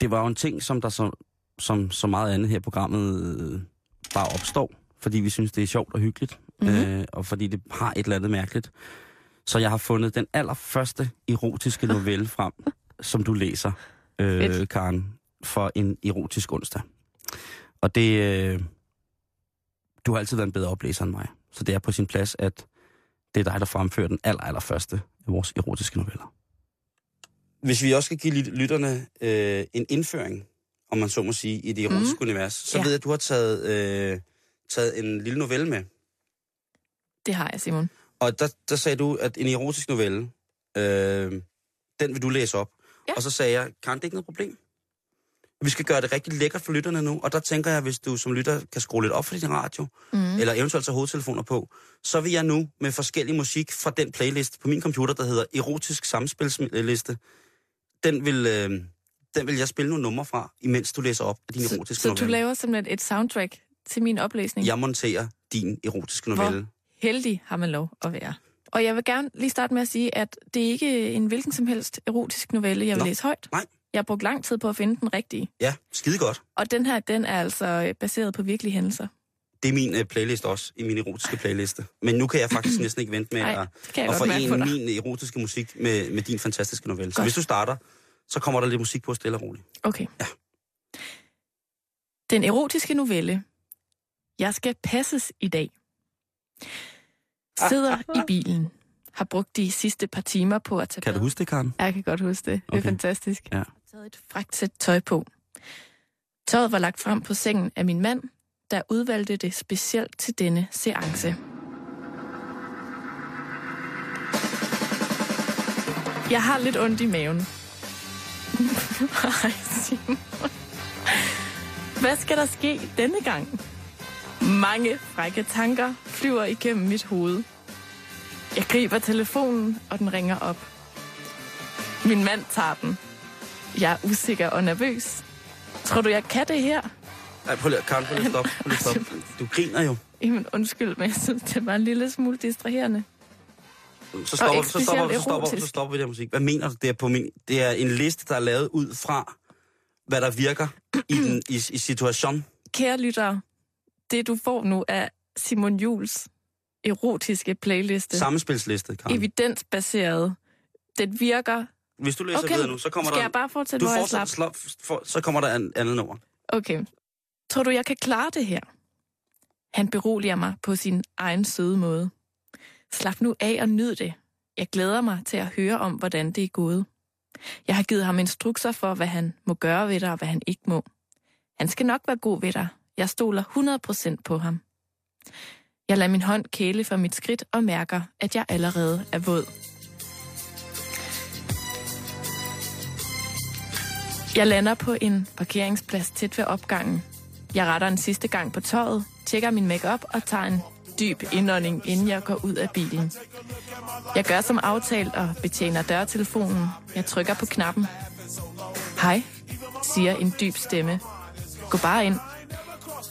det var jo en ting, som der så, som så meget andet her i programmet øh, bare opstår. Fordi vi synes, det er sjovt og hyggeligt. Mm-hmm. Øh, og fordi det har et eller andet mærkeligt. Så jeg har fundet den allerførste erotiske novelle frem, som du læser, øh. Karen, for en erotisk onsdag. Og det... Øh, du har altid været en bedre oplæser end mig. Så det er på sin plads, at det er dig, der fremfører den aller, allerførste af vores erotiske noveller. Hvis vi også skal give lyt- lytterne øh, en indføring, om man så må sige, i det erotiske mm. univers, så ja. ved jeg, at du har taget, øh, taget en lille novelle med. Det har jeg, Simon. Og der, der sagde du, at en erotisk novelle, øh, den vil du læse op. Ja. Og så sagde jeg, kan det ikke noget problem? Vi skal gøre det rigtig lækkert for lytterne nu, og der tænker jeg, hvis du som lytter kan skrue lidt op for din radio, mm. eller eventuelt tage hovedtelefoner på, så vil jeg nu med forskellig musik fra den playlist på min computer, der hedder Erotisk Samspilsliste, den vil, øh, den vil jeg spille nogle numre fra, imens du læser op af din Så, erotiske så du novelle. laver simpelthen et soundtrack til min oplæsning? Jeg monterer din erotiske novelle. Hvor heldig har man lov at være. Og jeg vil gerne lige starte med at sige, at det er ikke en hvilken som helst erotisk novelle, jeg vil Nå, læse højt. nej. Jeg har brugt lang tid på at finde den rigtige. Ja, skide godt. Og den her, den er altså øh, baseret på virkelige hændelser. Det er min øh, playlist også, i min erotiske playliste. Men nu kan jeg faktisk næsten ikke vente med Nej, at, at forene min erotiske musik med, med din fantastiske novelle. Så hvis du starter, så kommer der lidt musik på stille og roligt. Okay. Ja. Den erotiske novelle. Jeg skal passes i dag. Sidder i bilen. Har brugt de sidste par timer på at tage Kan du huske det, Karen? Jeg kan godt huske det. Det er Okay. fantastisk. Ja. Taget et fragt sæt tøj på. Tøjet var lagt frem på sengen af min mand, der udvalgte det specielt til denne seance. Jeg har lidt ondt i maven. Ej, Simon. Hvad skal der ske denne gang? Mange frække tanker flyver igennem mit hoved. Jeg griber telefonen, og den ringer op. Min mand tager den. Jeg er usikker og nervøs. Tror du, jeg kan det her? Nej, prøv lige, Karen, prøv lige at stoppe. Prøv lige at stoppe. Du griner jo. Jamen, undskyld, men jeg synes, det var en lille smule distraherende. Så stopper, så stopper, så stopper, så stopper vi der musik. Hvad mener du? Det er, på min, det er en liste, der er lavet ud fra, hvad der virker i, den, i, i situation. Kære lyttere, det du får nu er Simon Jules erotiske playliste. Sammenspilsliste, Karen. Evidensbaseret. Den virker. Hvis du læser Okay, videre nu, så kommer skal der... jeg bare fortsætte, du hvor jeg slap? slap, for, så kommer der en andet nummer. Okay. Tror du, jeg kan klare det her? Han beroliger mig på sin egen søde måde. Slap nu af og nyd det. Jeg glæder mig til at høre om, hvordan det er gået. Jeg har givet ham instrukser for, hvad han må gøre ved dig, og hvad han ikke må. Han skal nok være god ved dig. Jeg stoler 100% på ham. Jeg lader min hånd kæle for mit skridt og mærker, at jeg allerede er våd. Jeg lander på en parkeringsplads tæt ved opgangen. Jeg retter en sidste gang på tøjet, tjekker min makeup og tager en dyb indånding, inden jeg går ud af bilen. Jeg gør som aftalt og betjener dørtelefonen. Jeg trykker på knappen. Hej, siger en dyb stemme. Gå bare ind.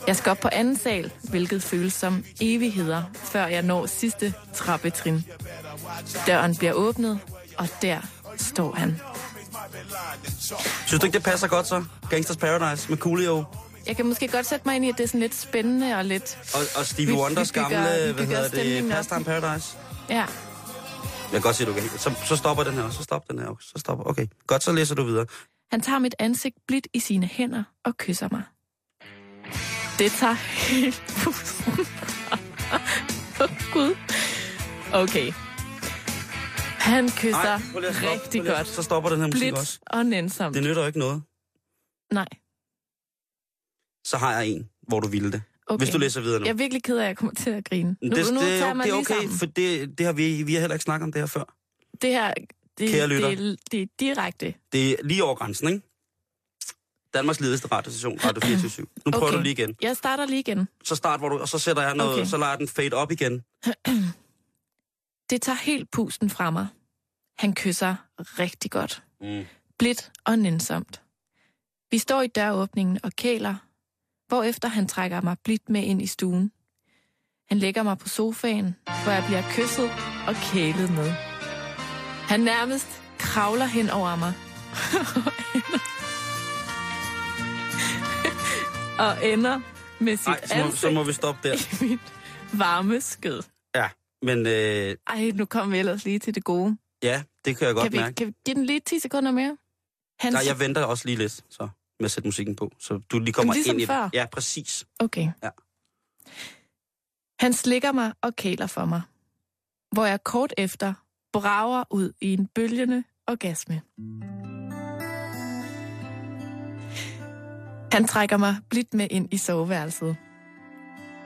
Jeg skal op på anden sal, hvilket føles som evigheder, før jeg når sidste trappetrin. Døren bliver åbnet, og der står han. Synes du ikke, det passer godt så? Gangsters Paradise med Coolio Jeg kan måske godt sætte mig ind i, at det er sådan lidt spændende og lidt... og, og Stevie Vi- vi Wonders bygger- gamle, vi hvad hedder det. Pastime Paradise. Ja, Jeg kan godt se, du kan. Så, så stopper den her. Så stopper den her. Så stopper. Okay, godt, så læser du videre. han tager mit ansigt blidt i sine hænder og kysser mig. Det tager helt pusten. Åh, Gud. Okay. Han kysser Ej, stoppe. rigtig at- godt. Så stopper den her musik også. Blidt og nænsomt. Det nytter jo ikke noget. Nej, Så har jeg en, hvor du ville det. okay. Hvis du læser videre nu. Jeg er virkelig ked af, at jeg kommer til at grine. Nu, det, nu det, tager er, det er okay, sammen. for det, det har vi, vi har heller ikke snakket om det her før. Det her, det, Kære lytter. det, det er direkte. Det er lige over grænsen, ikke? Danmarks ledigste radiostation, Radio 24 Nu prøver Okay. du lige igen. Jeg starter lige igen. Så start, hvor du, og så sætter jeg noget, Okay. så lader den fade op igen. Det tager helt pusten fra mig. Han kysser rigtig godt. Mm. Blidt og nænsomt. Vi står i døråbningen og kæler, hvorefter han trækker mig blidt med ind i stuen. Han lægger mig på sofaen, hvor jeg bliver kysset og kælet med. Han nærmest kravler hen over mig. og ender med sit Nej, så må, ansigt så må vi stoppe der. i mit varme skød. Men øh, Ej, nu kommer vi ellers lige til det gode. ja, det kan jeg godt Kan vi, mærke. kan vi give den lige 10 sekunder mere? Han, Nej, jeg venter også lige lidt så, med at sætte musikken på, så du lige kommer ligesom ind i før? Ja, præcis. Okay. Ja. Han slikker mig og kæler for mig, hvor jeg kort efter brager ud i en bølgende orgasme. Han trækker mig blidt med ind i soveværelset.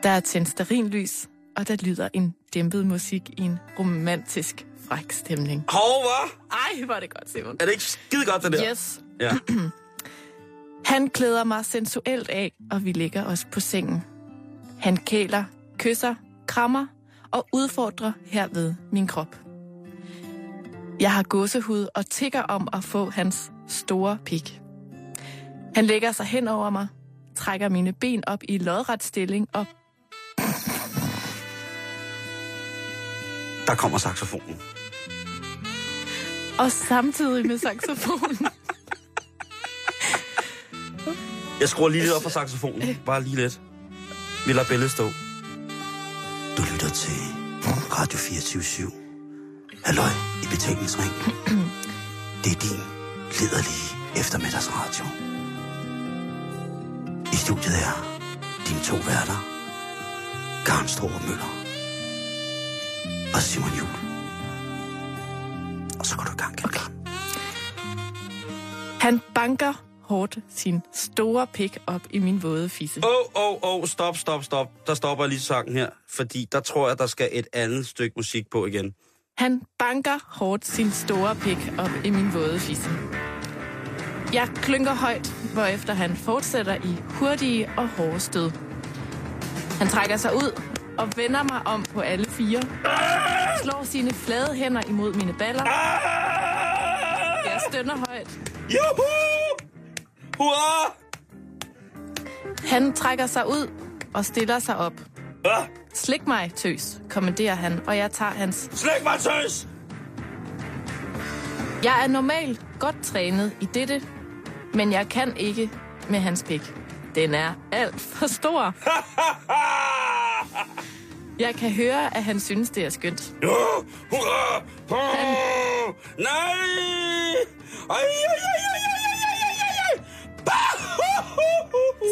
Der er tændt stearinlys, og der lyder en dæmpet musik i en romantisk fræk stemning. Hov, hvad? Ej, var det godt, Simon. Er det ikke skide godt, det der? Yes. Ja. Han klæder mig sensuelt af, og vi ligger os på sengen. Han kæler, kysser, krammer og udfordrer herved min krop. Jeg har gåsehud og tigger om at få hans store pik. Han lægger sig hen over mig, trækker mine ben op i lodret stilling og Der kommer saxofonen. og samtidig med saxofonen Jeg skruer lige lidt op for saxofonen. Bare lige lidt. Vi lader billedet stå. Du lytter til Radio 24 Halløj i betalingsring. Det er din liderlige eftermiddagsradio. I studiet er dine to værter. Karen Strohrup Møller og Simon Jul. Og så går du i gang, okay. Han banker hårdt sin store pik op i min våde fisse. Åh, åh, åh, stop, stop, stop. Der stopper lige sangen her, fordi der tror jeg, der skal et andet stykke musik på igen. Han banker hårdt sin store pik op i min våde fisse. Jeg klynker højt, hvorefter han fortsætter i hurtige og hårde stød. Han trækker sig ud og vender mig om på alle fire. Slår sine flade hænder imod mine baller. Jeg stønner højt. Juhu! Hurra! Han trækker sig ud og stiller sig op. Slik mig, tøs, kommanderer han, og jeg tager hans slæk mig tøs! Jeg er normalt godt trænet i dette, men jeg kan ikke med hans pik. Den er alt for stor. Jeg kan høre, at han synes, det er skønt. Ja, hurra! hurra! Han... Nej! Ej, ej, ej, ej, ej, ej, ej, ej.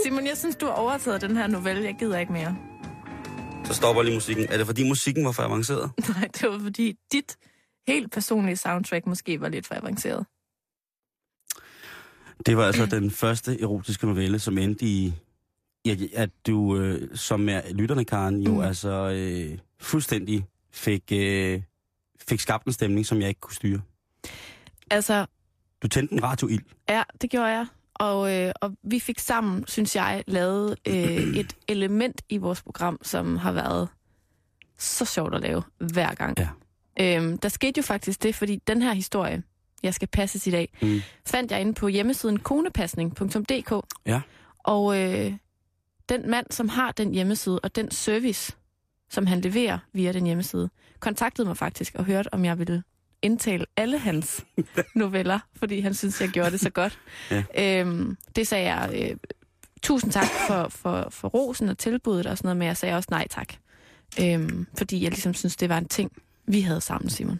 Simon, jeg synes, du har overtaget den her novelle. Jeg gider ikke mere. Så stopper lige musikken. Er det, fordi musikken var for avanceret? Nej, det var, fordi dit helt personlige soundtrack måske var lidt for avanceret. Det var altså den første erotiske novelle, som endte i ja, at du, øh, som er lytterne, Karen, jo Mm. altså øh, fuldstændig fik, øh, fik skabt en stemning, som jeg ikke kunne styre. Altså, Du tændte en radioild. ja, det gjorde jeg. Og, øh, og vi fik sammen, synes jeg, lavet øh, et element i vores program, som har været så sjovt at lave hver gang. Ja. Øhm, der skete jo faktisk det, fordi den her historie, jeg skal passes i dag, Mm. fandt jeg inde på hjemmesiden konepasning.dk. Ja. Og øh, den mand, som har den hjemmeside, og den service, som han leverer via den hjemmeside, kontaktede mig faktisk og hørte, om jeg ville indtale alle hans noveller, fordi han synes, jeg gjorde det så godt. Ja. Øhm, det sagde jeg, øh, tusind tak for, for, for rosen og tilbuddet og sådan noget, men jeg sagde også nej tak. Øhm, fordi jeg ligesom synes, det var en ting, vi havde sammen, Simon.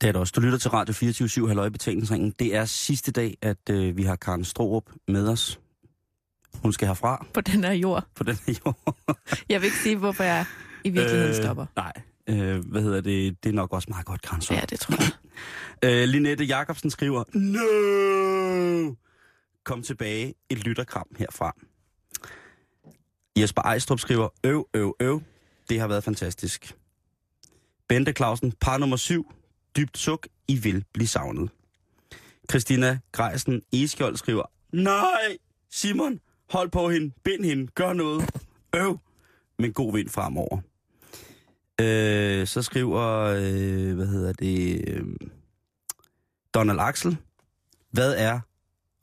Det er det også. Du lytter til Radio 24 Halløj betalingsringen. Det er sidste dag, at øh, vi har Karen Strohrup med os. Hun skal herfra På den her jord. på den her jord. Jeg vil ikke sige, hvorfor jeg i virkeligheden stopper. Nej, øh, hvad hedder det? Det er nok også meget godt, Karen Ja, det tror jeg. Øh, Linette Jacobsen skriver, No! Kom tilbage, et lytterkram herfra. Jesper Ejstrup skriver, øv, øv, øv. Det har været fantastisk. Bente Clausen, par nummer syv. Dybt suk, I vil blive savnet. Christina Greisen Eskjold skriver, Nej, Simon, hold på hende, bind hende, gør noget. Øv, men god vind fremover. Øh, så skriver, øh, hvad hedder det, øh, Donald Axel, hvad er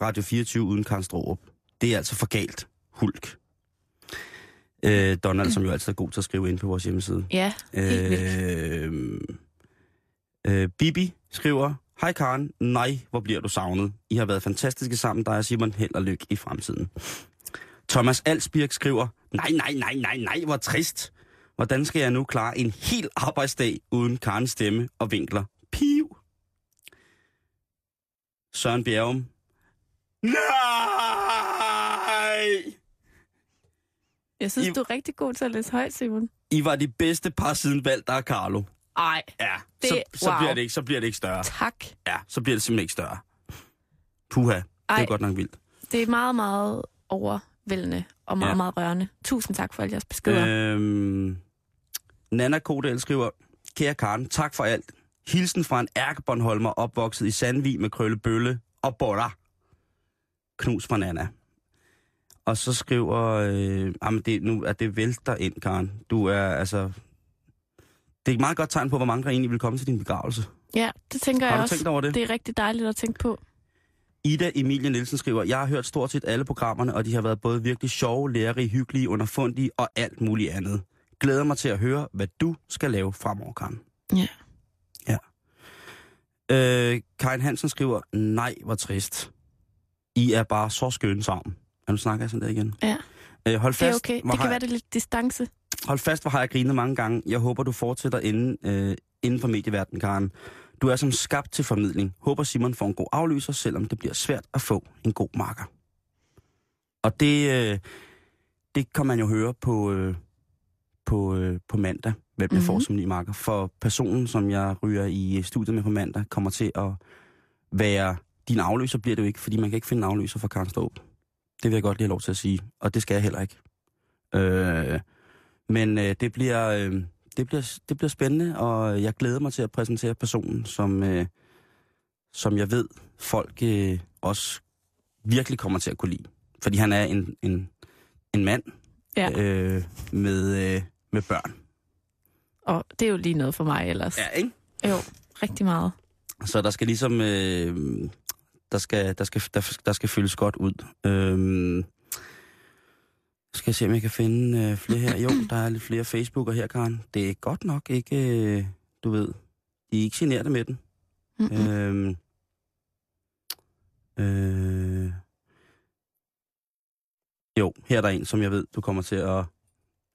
Radio 24 uden Karen Strohrup? Det er altså for galt. Hulk. Øh, Donald, som jo altid er god til at skrive ind på vores hjemmeside. Ja, helt vildt. Øh, øh, Bibi skriver, Hej Karen, nej, hvor bliver du savnet. I har været fantastiske sammen, dig og Simon. Held og lykke i fremtiden. Thomas Alsbirk skriver, nej, nej, nej, nej, nej, hvor trist. Hvordan skal jeg nu klare en hel arbejdsdag uden Karens stemme og vinkler? Piv. Søren Bjerrum. Nej! Jeg synes, I- du er rigtig god til at læse højt, Simon. I var de bedste par siden Valter og Carlo. Ej, Ja, Det- så, så, wow. bliver det ikke, så bliver det ikke større. tak. Ja, så bliver det simpelthen ikke større. Puha, det er Ej. godt nok vildt. Det er meget, meget overvældende og meget, Ja. meget rørende. Tusind tak for alle jeres beskeder. Øh. Øhm, Nana Kodal skriver, Kære Karen, tak for alt. Hilsen fra en ærkebåndholmer opvokset i Sandvig med krølle bølle og borra. Knus fra Nana. Og så skriver, øh, jamen det, nu er det vælter ind, Karen. Du er altså... Det er et meget godt tegn på, hvor mange der egentlig vil komme til din begravelse. Ja, det tænker Har jeg også. tænkt over det? Det er rigtig dejligt at tænke på. Ida Emilie Nielsen skriver, jeg har hørt stort set alle programmerne, og de har været både virkelig sjove, lærerige, hyggelige, underfundige og alt muligt andet. Glæder mig til at høre, hvad du skal lave fremover, Karen. Ja. Ja. Øh, Karin Hansen skriver, nej, hvor trist. I er bare så skønne sammen. Ja, nu snakker jeg sådan der igen. Ja. Øh, hold Det er fast, okay. Det kan være, jeg- det er lidt distance. Hold fast, hvor har jeg grinet mange gange. Jeg håber, du fortsætter inden, øh, inden for medieverdenen, Karen. Du er som skabt til formidling. Håber Simon får en god aflyser, selvom det bliver svært at få en god marker. Og det, øh, det kan man jo høre på, øh, på, øh, på mandag, hvem jeg får Mhm. som ny marker. For personen, som jeg ryger i studiet med på mandag, kommer til at være... Din afløser bliver det jo ikke, fordi man kan ikke finde en afløser for Karen Ståb. Det vil jeg godt lige have lov til at sige, og det skal jeg heller ikke. Øh, men øh, det, bliver, øh, det, bliver, det bliver spændende, og jeg glæder mig til at præsentere personen, som, øh, som jeg ved, folk øh, også virkelig kommer til at kunne lide. Fordi han er en, en, en mand Ja. øh, med, øh, med børn. Og det er jo lige noget for mig ellers. Ja, ikke? Jo, rigtig meget. Så der skal ligesom... Øh, der, skal, der, skal, der, der skal fyldes godt ud. Øh, skal jeg se, om jeg kan finde øh, flere her. Jo, der er lidt flere Facebooker her, Karen. Det er godt nok ikke... Øh, du ved, de er ikke generte med den. Mm-mm. Øh, øh, jo, her er der en, som jeg ved, du kommer til at,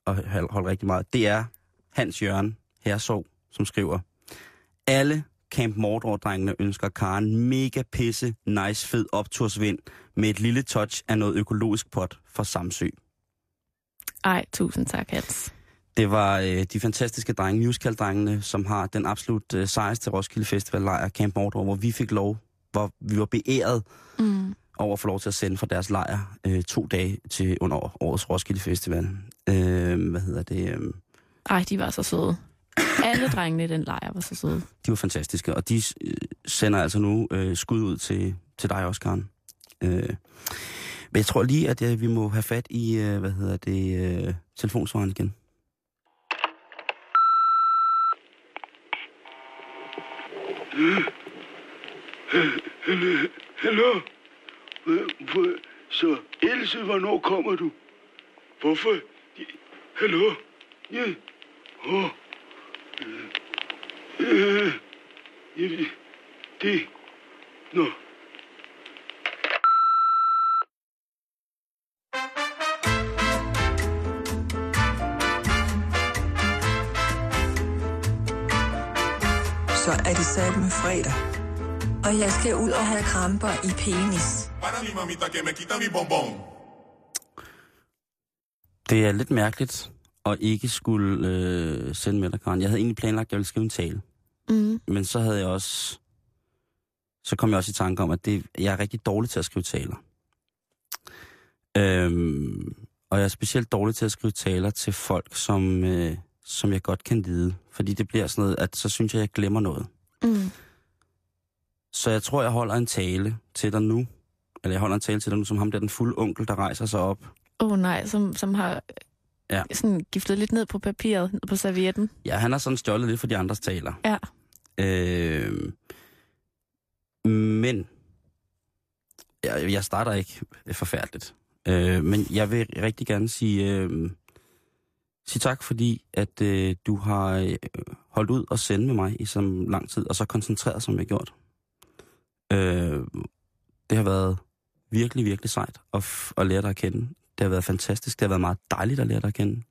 at holde rigtig meget. Det er Hans Jørgen Hersov, som skriver, alle Camp Mordor-drengene ønsker Karen mega pisse, nice, fed optursvind med et lille touch af noget økologisk pot fra Samsø. Ej, tusind tak, Hans. Det var øh, de fantastiske drenge, musical-drengene, som har den absolut øh, sejeste Roskilde Festival lejr Camp Mordor, hvor vi fik lov, hvor vi var beæret Mm. over at få lov til at sende fra deres lejr øh, to dage til under årets Roskilde Festival. Øh, hvad hedder det? Øh, Ej, de var så søde. Alle drengene i den lejr var så søde. de var fantastiske, og de øh, sender altså nu øh, skud ud til, til dig også, Karen. Øh, men jeg tror lige, at øh, vi må have fat i, øh, hvad hedder det, øh, telefonsvaren igen. Hallo? Hvor- Så, Else, hvornår kommer du? Hvorfor? Hallo? Ja. Åh. Øh. Øh. Det... Nå. No. Er det sat med fredag. Og jeg skal ud og have kramper i penis. Det er lidt mærkeligt at ikke skulle øh, sende med dig, Karen. Jeg havde egentlig planlagt, at jeg ville skrive en tale. Mm. Men så havde jeg også... Så kom jeg også i tanke om, at det, jeg er rigtig dårlig til at skrive taler. Øhm, og jeg er specielt dårlig til at skrive taler til folk, som, øh, som jeg godt kan lide. Fordi det bliver sådan noget, at så synes jeg, at jeg glemmer noget. Mm. Så jeg tror, jeg holder en tale til dig nu. Eller jeg holder en tale til dig nu, som ham der den fulde onkel, der rejser sig op. Åh oh, nej, som, som har Ja. sådan giftet lidt ned på papiret, ned på servietten. Ja, han har sådan stjålet lidt for de andres taler. Ja. Øh, men jeg, jeg starter ikke forfærdeligt. Øh, men jeg vil rigtig gerne sige, øh, sige tak, fordi at øh, du har øh, holdt ud og sende med mig i så lang tid, og så koncentreret, som jeg gjort. Øh, det har været virkelig, virkelig sejt at, f- at lære dig at kende. Det har været fantastisk. Det har været meget dejligt at lære dig at kende.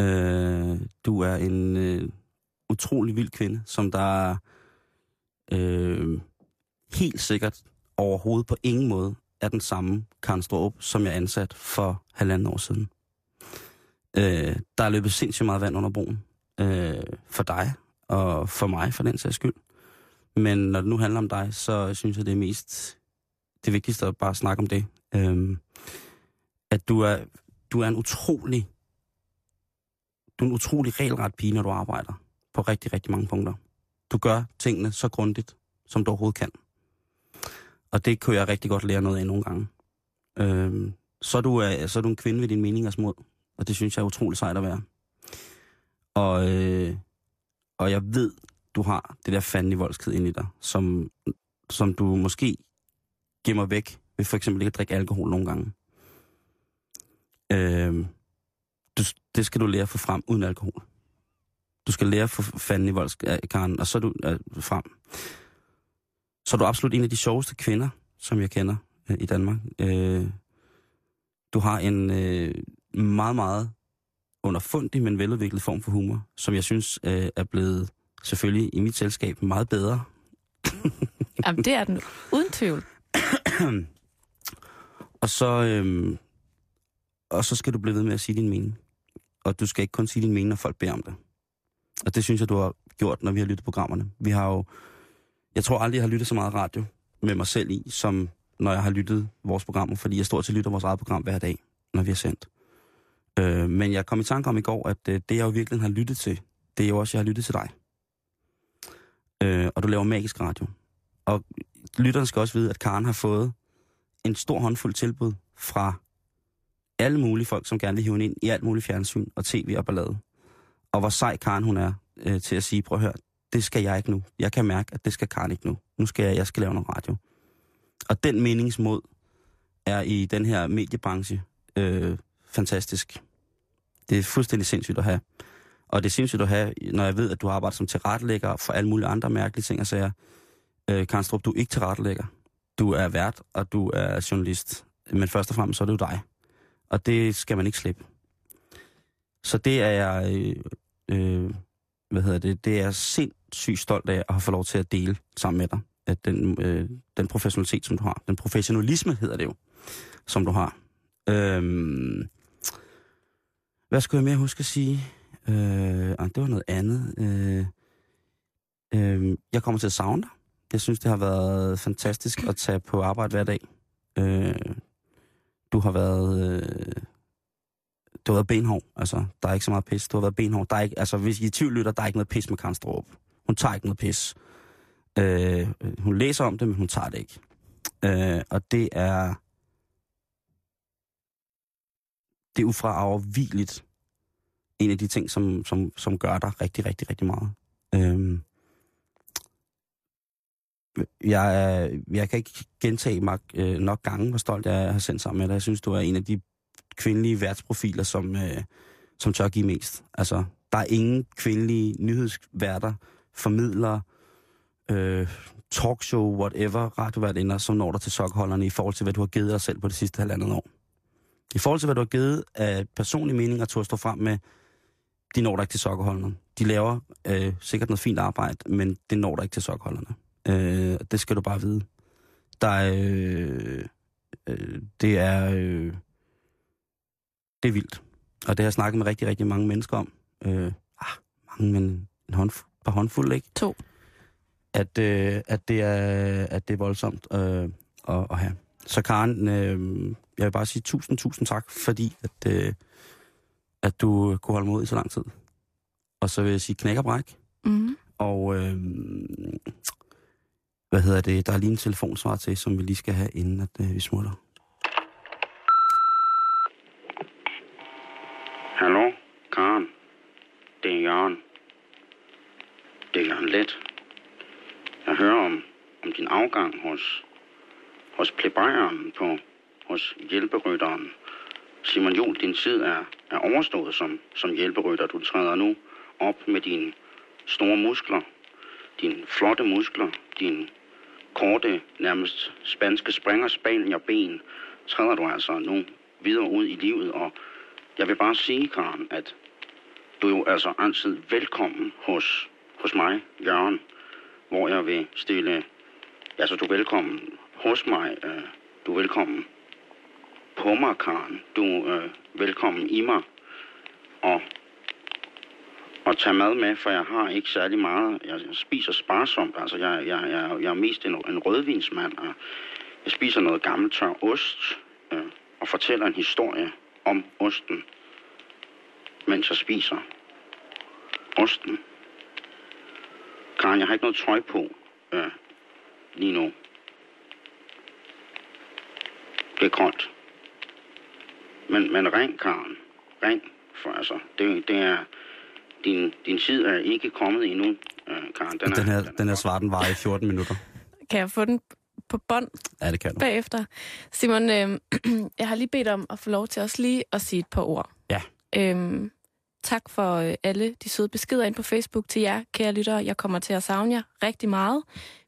Øh, du er en øh, utrolig vild kvinde, som der øh, helt sikkert overhovedet på ingen måde er den samme Karen Strup, som jeg ansat for halvanden år siden. Øh, der er løbet sindssygt meget vand under broen. Øh, for dig og for mig, for den sags skyld. Men når det nu handler om dig, så synes jeg, det er mest det vigtigste at bare snakke om det. Øhm, at du er, du er en utrolig du er en utrolig regelret pige, når du arbejder på rigtig, rigtig mange punkter. Du gør tingene så grundigt, som du overhovedet kan. Og det kunne jeg rigtig godt lære noget af nogle gange. Øhm, så, er du, øh, så er du en kvinde ved din meningers mod, og det synes jeg er utrolig sejt at være. Og, øh, og jeg ved, du har det der fanden i voldsked ind i dig, som, som du måske gemmer væk ved for eksempel ikke at drikke alkohol nogle gange. Øh, du, det skal du lære at få frem uden alkohol. Du skal lære at få fanden i voldskaren, og så er du øh, frem. Så er du absolut en af de sjoveste kvinder, som jeg kender øh, i Danmark. Øh, du har en øh, meget, meget underfundig, men veludviklet form for humor, som jeg synes øh, er blevet selvfølgelig i mit selskab meget bedre. Jamen, det er den uden tvivl. og så, øh, og så skal du blive ved med at sige din mening. Og du skal ikke kun sige din mening, når folk beder om det. Og det synes jeg, du har gjort, når vi har lyttet programmerne. Vi har jo... Jeg tror aldrig, jeg har lyttet så meget radio med mig selv i, som når jeg har lyttet vores programmer, fordi jeg stort set lytter vores eget program hver dag, når vi har sendt. Øh, men jeg kom i tanke om i går, at øh, det, jeg jo virkelig har lyttet til, det er jo også, jeg har lyttet til dig. Øh, og du laver magisk radio. Og lytterne skal også vide, at Karen har fået en stor håndfuld tilbud fra alle mulige folk, som gerne vil hive hende ind i alt muligt fjernsyn og tv og ballade. Og hvor sej Karen hun er øh, til at sige, prøv at høre, det skal jeg ikke nu. Jeg kan mærke, at det skal Karen ikke nu. Nu skal jeg, jeg skal lave noget radio. Og den meningsmod er i den her mediebranche øh, fantastisk. Det er fuldstændig sindssygt at have. Og det er sindssygt at have, når jeg ved, at du arbejder som tilrettelægger for alle mulige andre mærkelige ting og sager. Øh, Karnstrup, du er ikke tilrettelægger. Du er vært, og du er journalist. Men først og fremmest, så er det jo dig. Og det skal man ikke slippe. Så det er jeg, øh, øh, hvad hedder det, det er jeg sindssygt stolt af at have fået lov til at dele sammen med dig. At den, øh, den professionalitet, som du har. Den professionalisme hedder det jo, som du har. Øhm, hvad skulle jeg mere huske at sige? Øh, ah, det var noget andet. Øh, øh, jeg kommer til at savne dig. Jeg synes, det har været fantastisk at tage på arbejde hver dag. Øh, du har været... Øh, du har været benhård. Altså, der er ikke så meget pis. Du har været benhård. Der er ikke, altså, hvis I er tvivl lytter, der er ikke noget pis med Karen Strup. Hun tager ikke noget pis. Øh, hun læser om det, men hun tager det ikke. Øh, og det er... Det er ufraafvigeligt en af de ting, som, som, som gør dig rigtig, rigtig, rigtig meget. Øhm, jeg, jeg kan ikke gentage mig øh, nok gange, hvor stolt jeg er at have sendt sammen med dig. Jeg synes, du er en af de kvindelige værtsprofiler, som, øh, som tør give mest. Altså, der er ingen kvindelige nyhedsværter, formidlere, øh, talkshow, whatever, radioværtinder, som når dig til sokholderne i forhold til, hvad du har givet dig selv på det sidste halvandet år. I forhold til, hvad du har givet af personlige meninger til at stå frem med, de når dig ikke til sokkerholderne. De laver øh, sikkert noget fint arbejde, men det når dig ikke til sokkerholderne. Øh, det skal du bare vide. Der er, øh, øh, det er, øh, det er vildt. Og det har jeg snakket med rigtig, rigtig mange mennesker om. Øh, ah, mange, men en håndf- par håndfulde, ikke? To. At, øh, at, det, er, at det er voldsomt øh, at, at have. Så Karen, øh, jeg vil bare sige tusind, tusind tak, fordi at, øh, at du kunne holde mod i så lang tid. Og så vil jeg sige knæk og bræk. Mm. Og øh, hvad hedder det? Der er lige en telefonsvar til, som vi lige skal have, inden at øh, vi smutter. Hallo, Karen. Det er Jørgen. Det er Jørgen Let. Jeg hører om, om din afgang hos, hos plebejeren på, hos hjælperytteren. Simon Jol, din tid er, er overstået som, som hjælperytter. Du træder nu op med dine store muskler, dine flotte muskler, dine korte, nærmest spanske springer, spanier ben, træder du altså nu videre ud i livet, og jeg vil bare sige, Karen, at du er jo altså altid velkommen hos, hos mig, Jørgen, hvor jeg vil stille... Altså, du er velkommen hos mig. Øh, du er velkommen på mig, Karen. Du er øh, velkommen i mig. Og, og tag mad med, for jeg har ikke særlig meget. Jeg, jeg spiser sparsomt. Altså, jeg, jeg, jeg, jeg er mest en, en rødvinsmand. Og jeg spiser noget gammelt tør ost øh, og fortæller en historie om osten, mens jeg spiser osten. Karen, jeg har ikke noget tøj på øh, lige nu. Det er koldt. Men, men ring, Karen. Ring. For altså, det, det er... Din, din tid er ikke kommet endnu, øh, Karen. Den, den, her, den her svar, den var i 14 minutter. Kan jeg få den på bånd Ja, det kan du. bagefter? Simon, øh, jeg har lige bedt om at få lov til også lige at sige et par ord. Ja. Øhm, tak for øh, alle de søde beskeder ind på Facebook til jer, kære lyttere. Jeg kommer til at savne jer rigtig meget.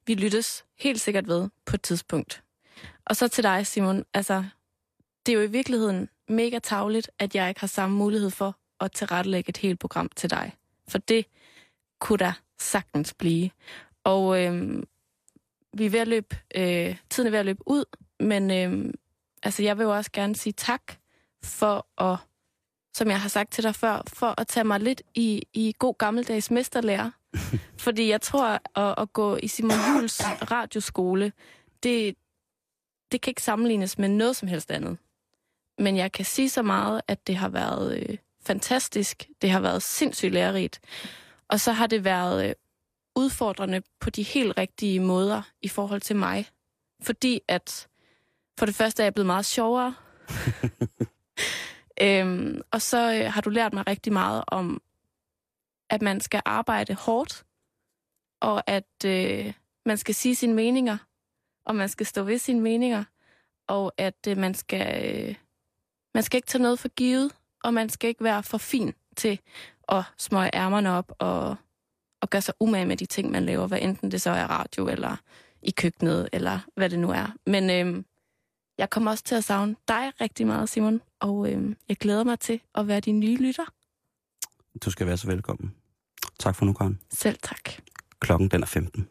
Vi lyttes helt sikkert ved på et tidspunkt. Og så til dig, Simon. Altså, det er jo i virkeligheden mega tavligt, at jeg ikke har samme mulighed for at tilrettelægge et helt program til dig. For det kunne der sagtens blive. Og øhm, vi er ved at løbe, øh, tiden er ved at løbe ud, men øhm, altså, jeg vil jo også gerne sige tak for at, som jeg har sagt til dig før, for at tage mig lidt i, i god gammeldags mesterlærer. Fordi jeg tror, at, at gå i Simon Jules radioskole, det, det kan ikke sammenlignes med noget som helst andet. Men jeg kan sige så meget, at det har været øh, fantastisk. Det har været sindssygt lærerigt. Og så har det været øh, udfordrende på de helt rigtige måder i forhold til mig. Fordi at for det første er jeg blevet meget sjovere. øhm, og så øh, har du lært mig rigtig meget om, at man skal arbejde hårdt, og at øh, man skal sige sine meninger, og man skal stå ved sine meninger, og at øh, man skal øh, man skal ikke tage noget for givet, og man skal ikke være for fin til at smøge ærmerne op og, og gøre sig umage med de ting, man laver, hvad enten det så er radio, eller i køkkenet, eller hvad det nu er. Men øhm, jeg kommer også til at savne dig rigtig meget, Simon, og øhm, jeg glæder mig til at være din nye lytter. Du skal være så velkommen. Tak for nu, Karen. Selv tak. Klokken den er 15.